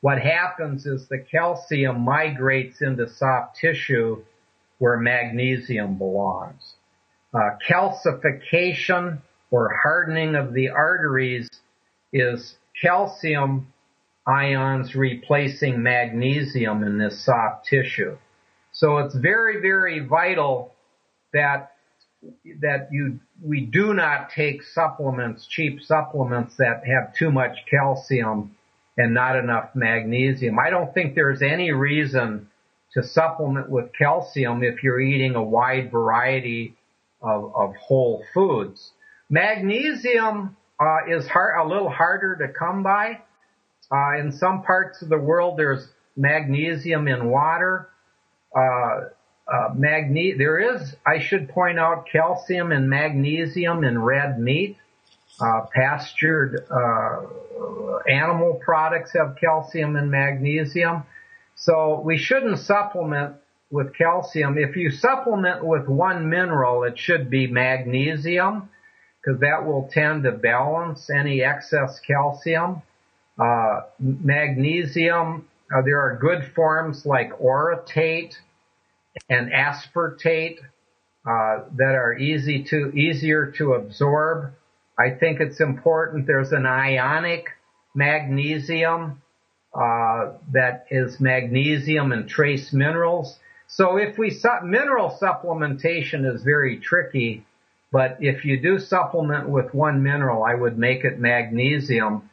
what happens is the calcium migrates into soft tissue where magnesium belongs. Uh, calcification or hardening of the arteries is calcium ions replacing magnesium in this soft tissue. So it's very, very vital that that you we do not take supplements, cheap supplements that have too much calcium and not enough magnesium. I don't think there's any reason to supplement with calcium if you're eating a wide variety of, of whole foods. Magnesium uh, is hard, a little harder to come by. Uh, in some parts of the world, there's magnesium in water. Uh, uh, magne- there is, I should point out, calcium and magnesium in red meat. Uh, pastured uh, animal products have calcium and magnesium. So we shouldn't supplement with calcium. If you supplement with one mineral, it should be magnesium because that will tend to balance any excess calcium. Uh, magnesium, uh, there are good forms like orotate and aspartate uh, that are easy to easier to absorb. I think it's important. There's an ionic magnesium uh, that is magnesium and trace minerals. So if we mineral supplementation is very tricky, but if you do supplement with one mineral, I would make it magnesium,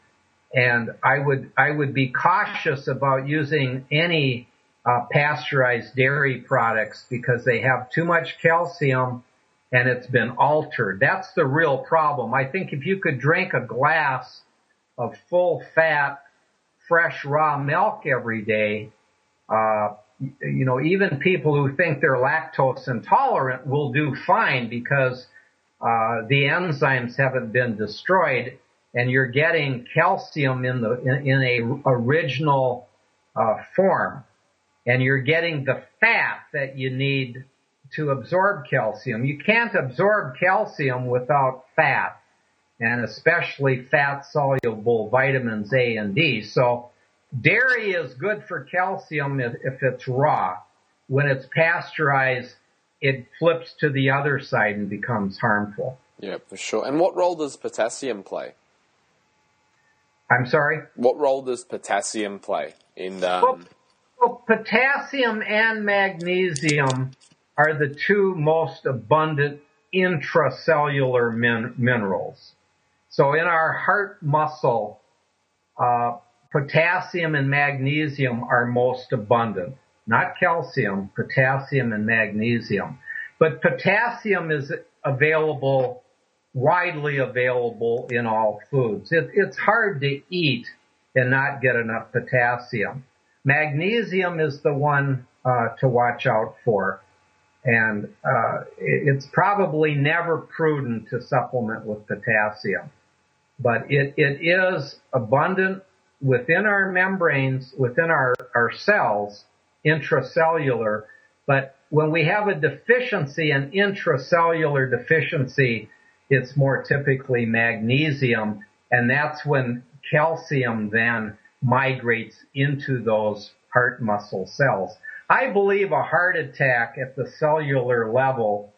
and I would I would be cautious about using any uh, pasteurized dairy products because they have too much calcium and it's been altered. That's the real problem. I think if you could drink a glass of full fat, fresh raw milk every day, uh, you know, even people who think they're lactose intolerant will do fine because uh, the enzymes haven't been destroyed, and you're getting calcium in the in, in a original uh, form and you're getting the fat that you need to absorb calcium. You can't absorb calcium without fat, and especially fat soluble vitamins A and D. So dairy is good for calcium if, if it's raw. When it's pasteurized, it flips to the other side and becomes harmful. Yeah, for sure. And what role does potassium play? I'm sorry? What role does potassium play in um, well, well, potassium and magnesium are the two most abundant intracellular min- minerals. So in our heart muscle, uh, potassium and magnesium are most abundant. Not calcium, potassium and magnesium. But potassium is available, widely available in all foods. It, it's hard to eat and not get enough potassium. Magnesium is the one uh, to watch out for. And uh, it's probably never prudent to supplement with potassium. But it, it is abundant within our membranes, within our, our cells, intracellular. But when we have a deficiency, an intracellular deficiency, it's more typically magnesium. And that's when calcium then migrates into those heart muscle cells. I believe a heart attack at the cellular level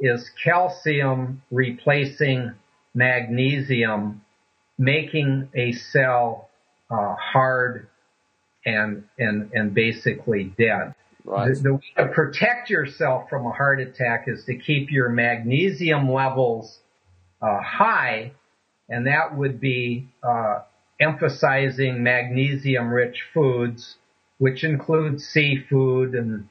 is calcium replacing magnesium, making a cell uh, hard and and and basically dead. Right. The, the, way to protect yourself from a heart attack is to keep your magnesium levels uh, high, and that would be uh, emphasizing magnesium-rich foods, which include seafood and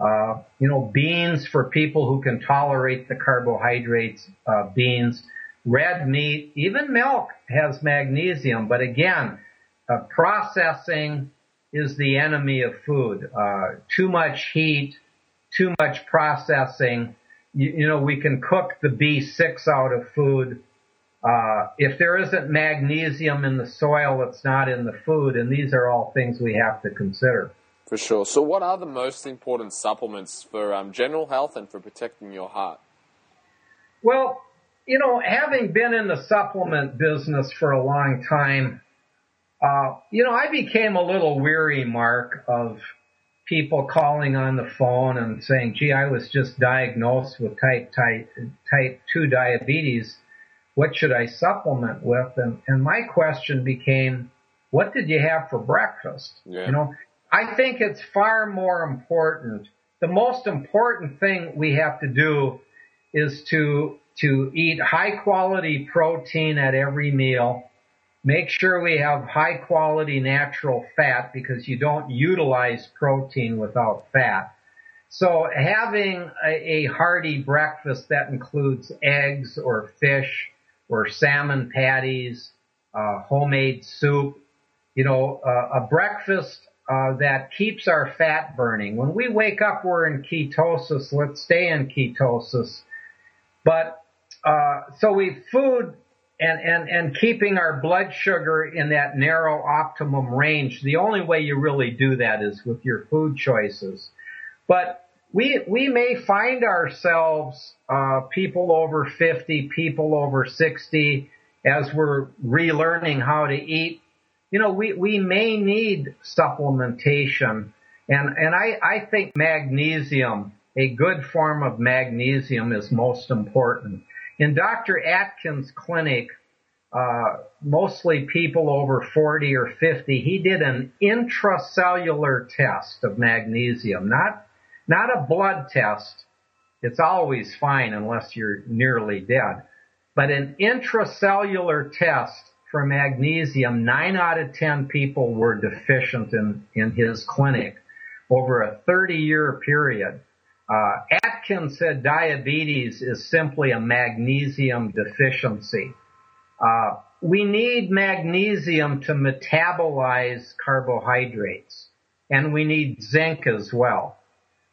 uh, you know beans for people who can tolerate the carbohydrates. Uh, beans, red meat, even milk has magnesium, but again, uh, processing is the enemy of food. Uh, too much heat, too much processing. You, you know, we can cook the B6 out of food uh, if there isn't magnesium in the soil, it's not in the food, and these are all things we have to consider. For sure. So, what are the most important supplements for um, general health and for protecting your heart? Well, you know, having been in the supplement business for a long time, uh, you know, I became a little weary, Mark, of people calling on the phone and saying, gee, I was just diagnosed with type, type, type 2 diabetes what should I supplement with? And, and my question became, what did you have for breakfast? Yeah. You know, I think it's far more important. The most important thing we have to do is to, to eat high quality protein at every meal Make sure we have high quality natural fat because you don't utilize protein without fat. So having a, a hearty breakfast that includes eggs or fish or salmon patties, uh, homemade soup, you know, uh, a breakfast uh, that keeps our fat burning. When we wake up, we're in ketosis. Let's stay in ketosis. But uh, so we food and, and, and keeping our blood sugar in that narrow optimum range. The only way you really do that is with your food choices. But we we may find ourselves uh, people over 50, people over 60, as we're relearning how to eat. You know, we we may need supplementation, and and I I think magnesium, a good form of magnesium, is most important. In Dr. Atkins' clinic, uh, mostly people over 40 or 50, he did an intracellular test of magnesium, not not a blood test. It's always fine unless you're nearly dead. But an intracellular test for magnesium, nine out of 10 people were deficient in, in his clinic over a 30 year period. Uh, Atkins said diabetes is simply a magnesium deficiency. Uh, we need magnesium to metabolize carbohydrates, and we need zinc as well.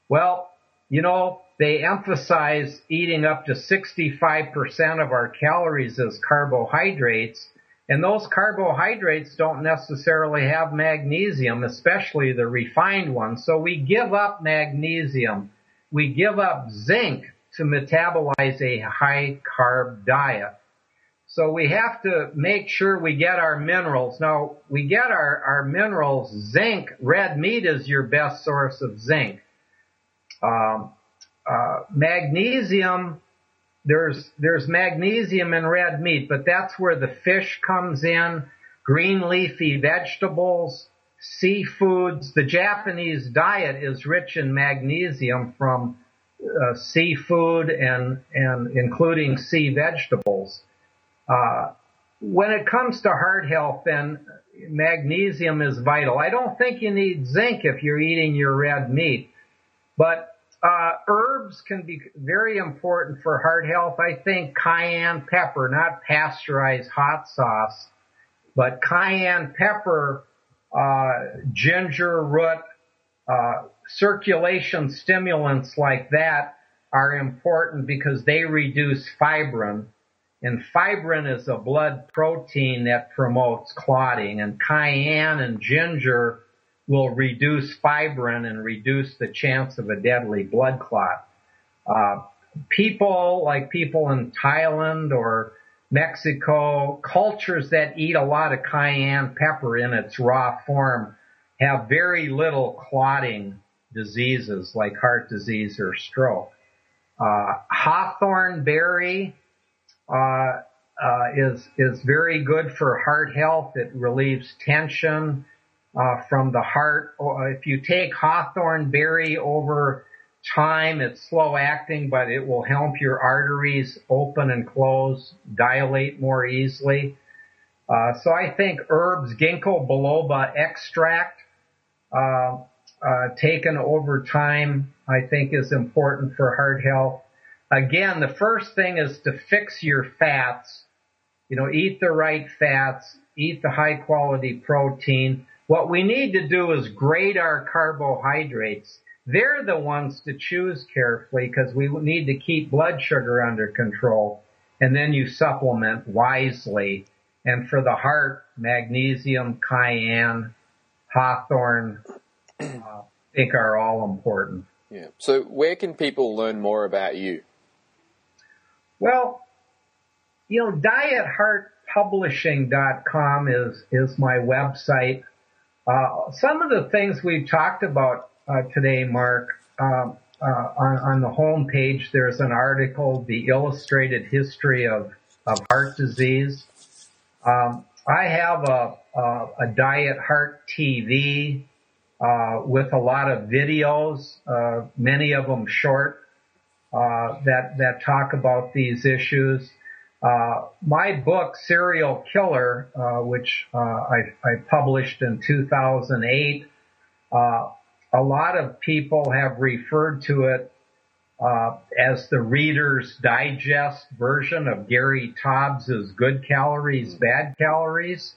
Well, you know, they emphasize eating up to 65% of our calories as carbohydrates, and those carbohydrates don't necessarily have magnesium, especially the refined ones. So we give up magnesium. We give up zinc to metabolize a high carb diet. So we have to make sure we get our minerals. Now, we get our, our minerals, zinc, red meat is your best source of zinc. Um, uh, magnesium, there's there's magnesium in red meat, but that's where the fish comes in. Green leafy vegetables, seafoods. The Japanese diet is rich in magnesium from uh, seafood and and including sea vegetables. Uh, when it comes to heart health, then magnesium is vital. I don't think you need zinc if you're eating your red meat, but uh, herbs can be very important for heart health. I think cayenne pepper, not pasteurized hot sauce, but cayenne pepper, ginger root, uh, circulation stimulants like that are important because they reduce fibrin. And fibrin is a blood protein that promotes clotting and cayenne and ginger will reduce fibrin and reduce the chance of a deadly blood clot. Uh, people like people in Thailand or Mexico, cultures that eat a lot of cayenne pepper in its raw form have very little clotting diseases like heart disease or stroke. Uh, hawthorn berry uh, uh, is is very good for heart health. It relieves tension uh, from the heart. If you take hawthorn berry over time, it's slow acting, but it will help your arteries open and close, dilate more easily. Uh, so I think herbs, ginkgo biloba extract, uh, uh, taken over time, I think is important for heart health. Again, the first thing is to fix your fats. You know, eat the right fats, eat the high quality protein. What we need to do is grade our carbohydrates. They're the ones to choose carefully because we need to keep blood sugar under control. And then you supplement wisely. And for the heart, magnesium, cayenne, hawthorn, uh, I think are all important. Yeah. So where can people learn more about you? Well, you know, dietheartpublishing.com is, is my website. Uh, some of the things we've talked about today, Mark, um, uh, on, on, the home page, there's an article, The Illustrated History of, of Heart Disease. Um, I have a, a, a, Diet Heart TV uh, with a lot of videos, uh, many of them short, that, that talk about these issues. Uh, my book, Cereal Killer, uh, which uh, I, I, published in 2008, uh, a lot of people have referred to it uh, as the Reader's Digest version of Gary Taubes's Good Calories, Bad Calories.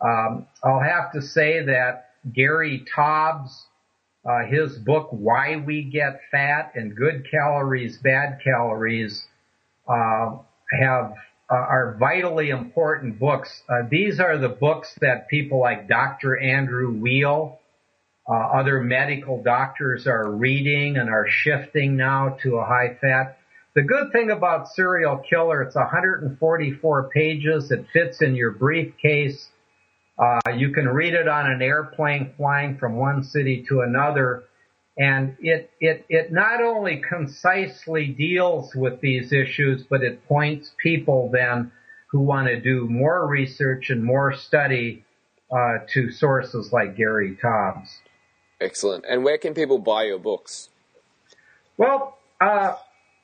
Um, I'll have to say that Gary Taubes, uh, his book Why We Get Fat and Good Calories, Bad Calories, uh, have uh, are vitally important books. Uh, these are the books that people like Dr. Andrew Weil uh, other medical doctors are reading and are shifting now to a high fat. The good thing about Cereal Killer, it's 144 pages. It fits in your briefcase. Uh, you can read it on an airplane flying from one city to another. And it, it, it not only concisely deals with these issues, but it points people then who want to do more research and more study uh, to sources like Gary Taubes. Excellent. And where can people buy your books? Well, uh,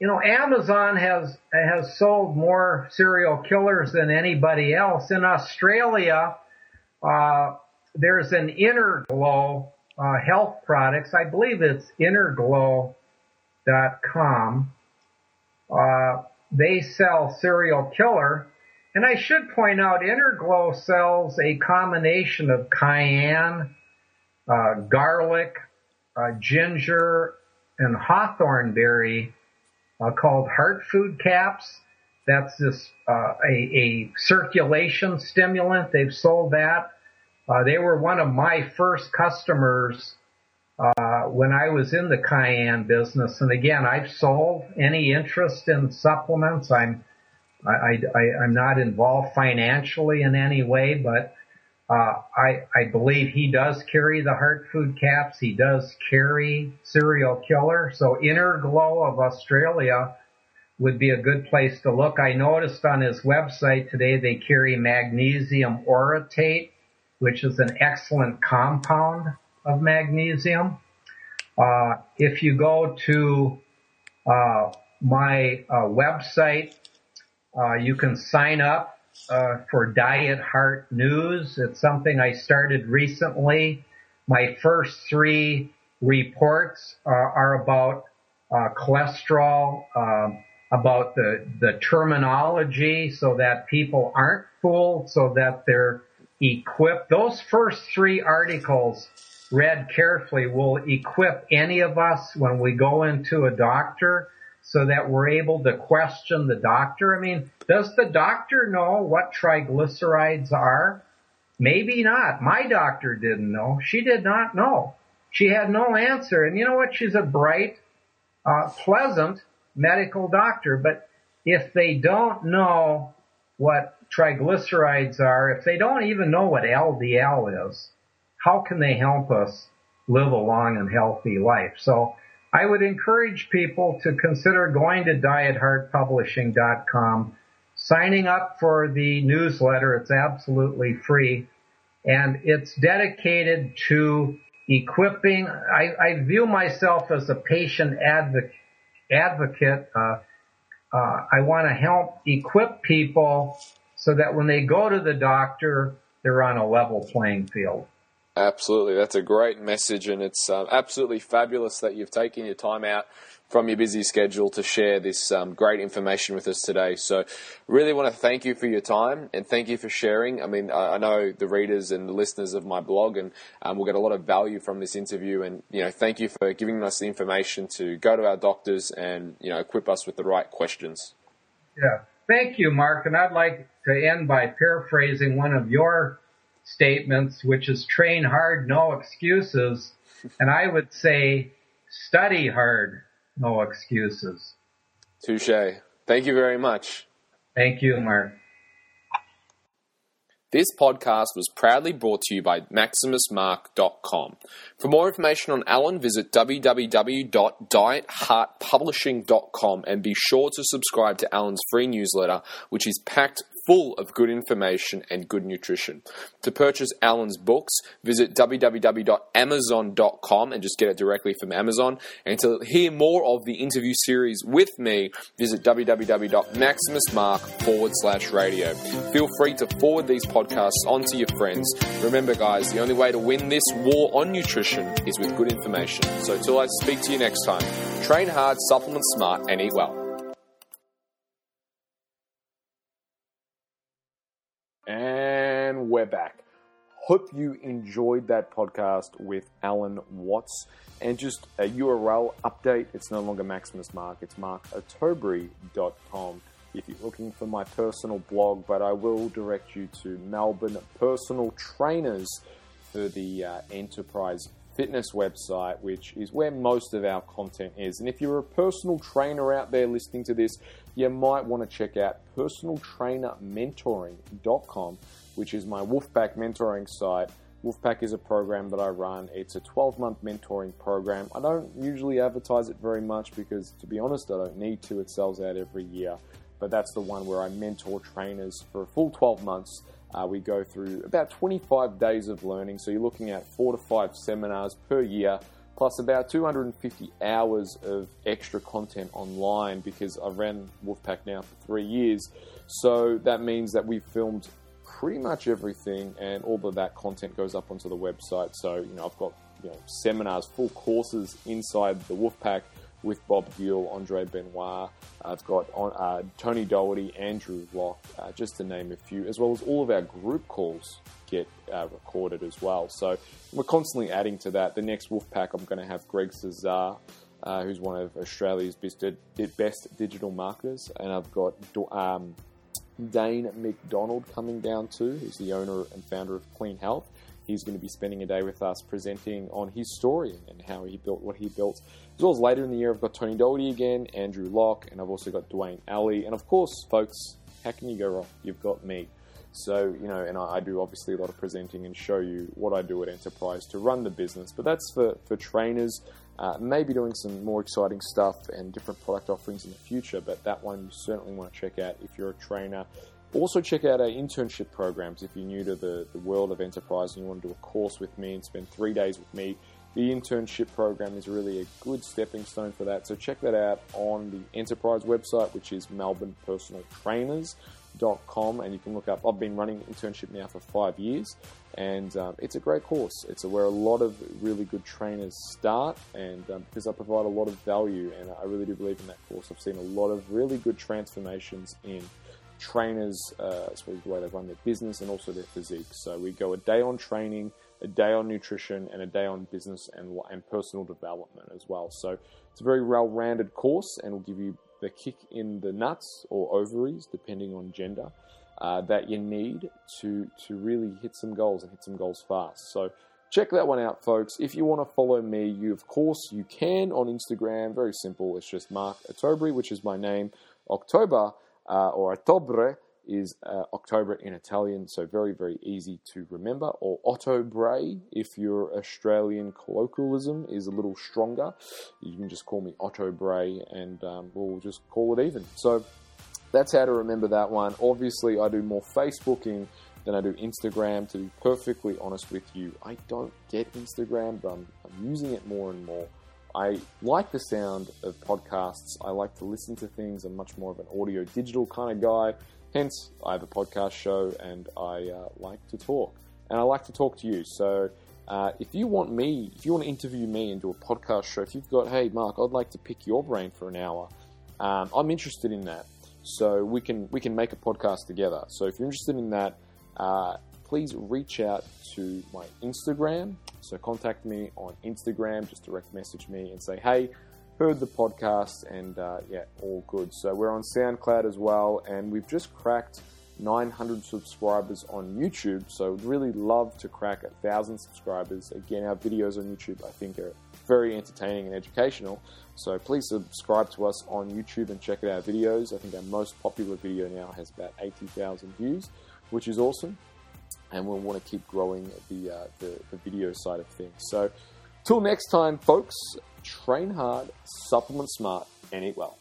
you know, Amazon has has sold more cereal killers than anybody else. In Australia, uh, there's an Inner Glow uh, health products. I believe it's innerglow.com. Uh, they sell cereal killer. And I should point out, Innerglow sells a combination of cayenne, uh, garlic, uh, ginger, and hawthorn berry uh, called heart food caps. That's this uh, a, a, circulation stimulant. They've sold that. Uh, they were one of my first customers uh, when I was in the cayenne business. And again, I've sold any interest in supplements. I'm I, I, I'm not involved financially in any way, but uh, I, I believe he does carry the heart food caps. He does carry cereal killer. So Inner Glow of Australia would be a good place to look. I noticed on his website today they carry magnesium orotate, which is an excellent compound of magnesium. Uh, if you go to uh, my uh, website, uh, you can sign up uh, for Diet Heart News. It's something I started recently. My first three reports uh, are about uh, cholesterol, um, about the, the terminology so that people aren't fooled, so that they're equipped. Those first three articles read carefully will equip any of us when we go into a doctor so that we're able to question the doctor? I mean, does the doctor know what triglycerides are? Maybe not. My doctor didn't know. She did not know. She had no answer. And you know what? She's a bright, uh, pleasant medical doctor. But if they don't know what triglycerides are, if they don't even know what LDL is, how can they help us live a long and healthy life? So I would encourage people to consider going to dietheartpublishing.com, signing up for the newsletter. It's absolutely free and it's dedicated to equipping. I, I view myself as a patient advocate. advocate. Uh, uh, I want to help equip people so that when they go to the doctor, they're on a level playing field. Absolutely, that's a great message, and it's uh, absolutely fabulous that you've taken your time out from your busy schedule to share this um, great information with us today. So, really want to thank you for your time and thank you for sharing. I mean, I, I know the readers and the listeners of my blog, and um, we'll get a lot of value from this interview. And you know, thank you for giving us the information to go to our doctors and you know equip us with the right questions. Yeah, thank you, Mark. And I'd like to end by paraphrasing one of your statements, which is train hard, no excuses. And I would say study hard, no excuses. Touche. Thank you very much. Thank you, Mark. This podcast was proudly brought to you by MaximusMark.com. For more information on Alan, visit www.dietheartpublishing.com and be sure to subscribe to Alan's free newsletter, which is packed full of good information and good nutrition. To purchase Alan's books, visit www.amazon.com and just get it directly from Amazon. And to hear more of the interview series with me, visit www.maximusmark forward slash radio. Feel free to forward these podcasts on to your friends. Remember, guys, the only way to win this war on nutrition is with good information. So, till I speak to you next time, train hard, supplement smart, and eat well. We're back. Hope you enjoyed that podcast with Alan Watson. And just a URL update it's no longer Maximus Mark, it's markottobre.com if you're looking for my personal blog, but I will direct you to Melbourne Personal Trainers for the uh, Enterprise Fitness website, which is where most of our content is. And if you're a personal trainer out there listening to this, you might want to check out personaltrainermentoring.com, which is my Wolfpack mentoring site. Wolfpack is a program that I run. It's a 12 month mentoring program. I don't usually advertise it very much because, to be honest, I don't need to. It sells out every year. But that's the one where I mentor trainers for a full 12 months. Uh, we go through about 25 days of learning. So you're looking at four to five seminars per year plus about 250 hours of extra content online because I've ran Wolfpack now for three years. So that means that we've filmed pretty much everything, and all of that content goes up onto the website. So you know, I've got you know seminars, full courses inside the Wolfpack with Bob Gill, Andre Benoit. I've got uh, Tony Doherty, Andrew Locke, uh, just to name a few, as well as all of our group calls get uh, recorded as well. So we're constantly adding to that. The next Wolfpack, I'm going to have Greg Cesar, uh, who's one of Australia's best, best digital marketers, and I've got um, Dane McDonald coming down too. He's the owner and founder of Clean Health. He's going to be spending a day with us presenting on his story and how he built what he built. As well as later in the year, I've got Tony Doherty again, Andrew Locke, and I've also got Dwayne Alley. And of course, folks, how can you go wrong? You've got me. So, you know, and I, I, do obviously a lot of presenting and show you what I do at Enterprise to run the business. But that's for, for trainers, uh, maybe doing some more exciting stuff and different product offerings in the future. But that one you certainly want to check out if you're a trainer. Also, check out our internship programs if you're new to the, the world of Enterprise and you want to do a course with me and spend three days with me. The internship program is really a good stepping stone for that. So, check that out on the Enterprise website, which is Melbourne Personal Trainers com, and you can look up. I've been running internship now for five years, and um, it's a great course. It's where a lot of really good trainers start, and um, because I provide a lot of value, and I really do believe in that course. I've seen a lot of really good transformations in trainers, uh, well as the way they run their business and also their physique. So we go a day on training, a day on nutrition, and a day on business and, and personal development as well. So it's a very well-rounded course, and will give you the kick in the nuts or ovaries, depending on gender, uh, that you need to to really hit some goals and hit some goals fast. So check that one out, folks. If you want to follow me, you of course you can on Instagram. Very simple. It's just Mark Ottobre, which is my name. October uh, or Ottobre is uh, October in Italian, so very, very easy to remember. Or Ottobre, if your Australian colloquialism is a little stronger, you can just call me Ottobre and um, we'll just call it even. So that's how to remember that one. Obviously, I do more Facebooking than I do Instagram. To be perfectly honest with you, I don't get Instagram, but I'm, I'm using it more and more. I like the sound of podcasts. I like to listen to things. I'm much more of an audio digital kind of guy. Hence, I have a podcast show and I uh, like to talk. And I like to talk to you. So, uh, if you want me, if you want to interview me and do a podcast show, if you've got, hey, Mark, I'd like to pick your brain for an hour, um, I'm interested in that. So we can we can make a podcast together. So if you're interested in that, uh, please reach out to my Instagram. So contact me on Instagram, just direct message me and say, hey, heard the podcast, and uh, yeah, all good. So we're on SoundCloud as well, and we've just cracked 900 subscribers on YouTube. So would really love to crack a thousand subscribers. Again, our videos on YouTube I think are very entertaining and educational. So please subscribe to us on YouTube and check out our videos. I think our most popular video now has about 80,000 views, which is awesome. And we'll want to keep growing the, uh, the, the video side of things. So till next time, folks, train hard, supplement smart, and eat well.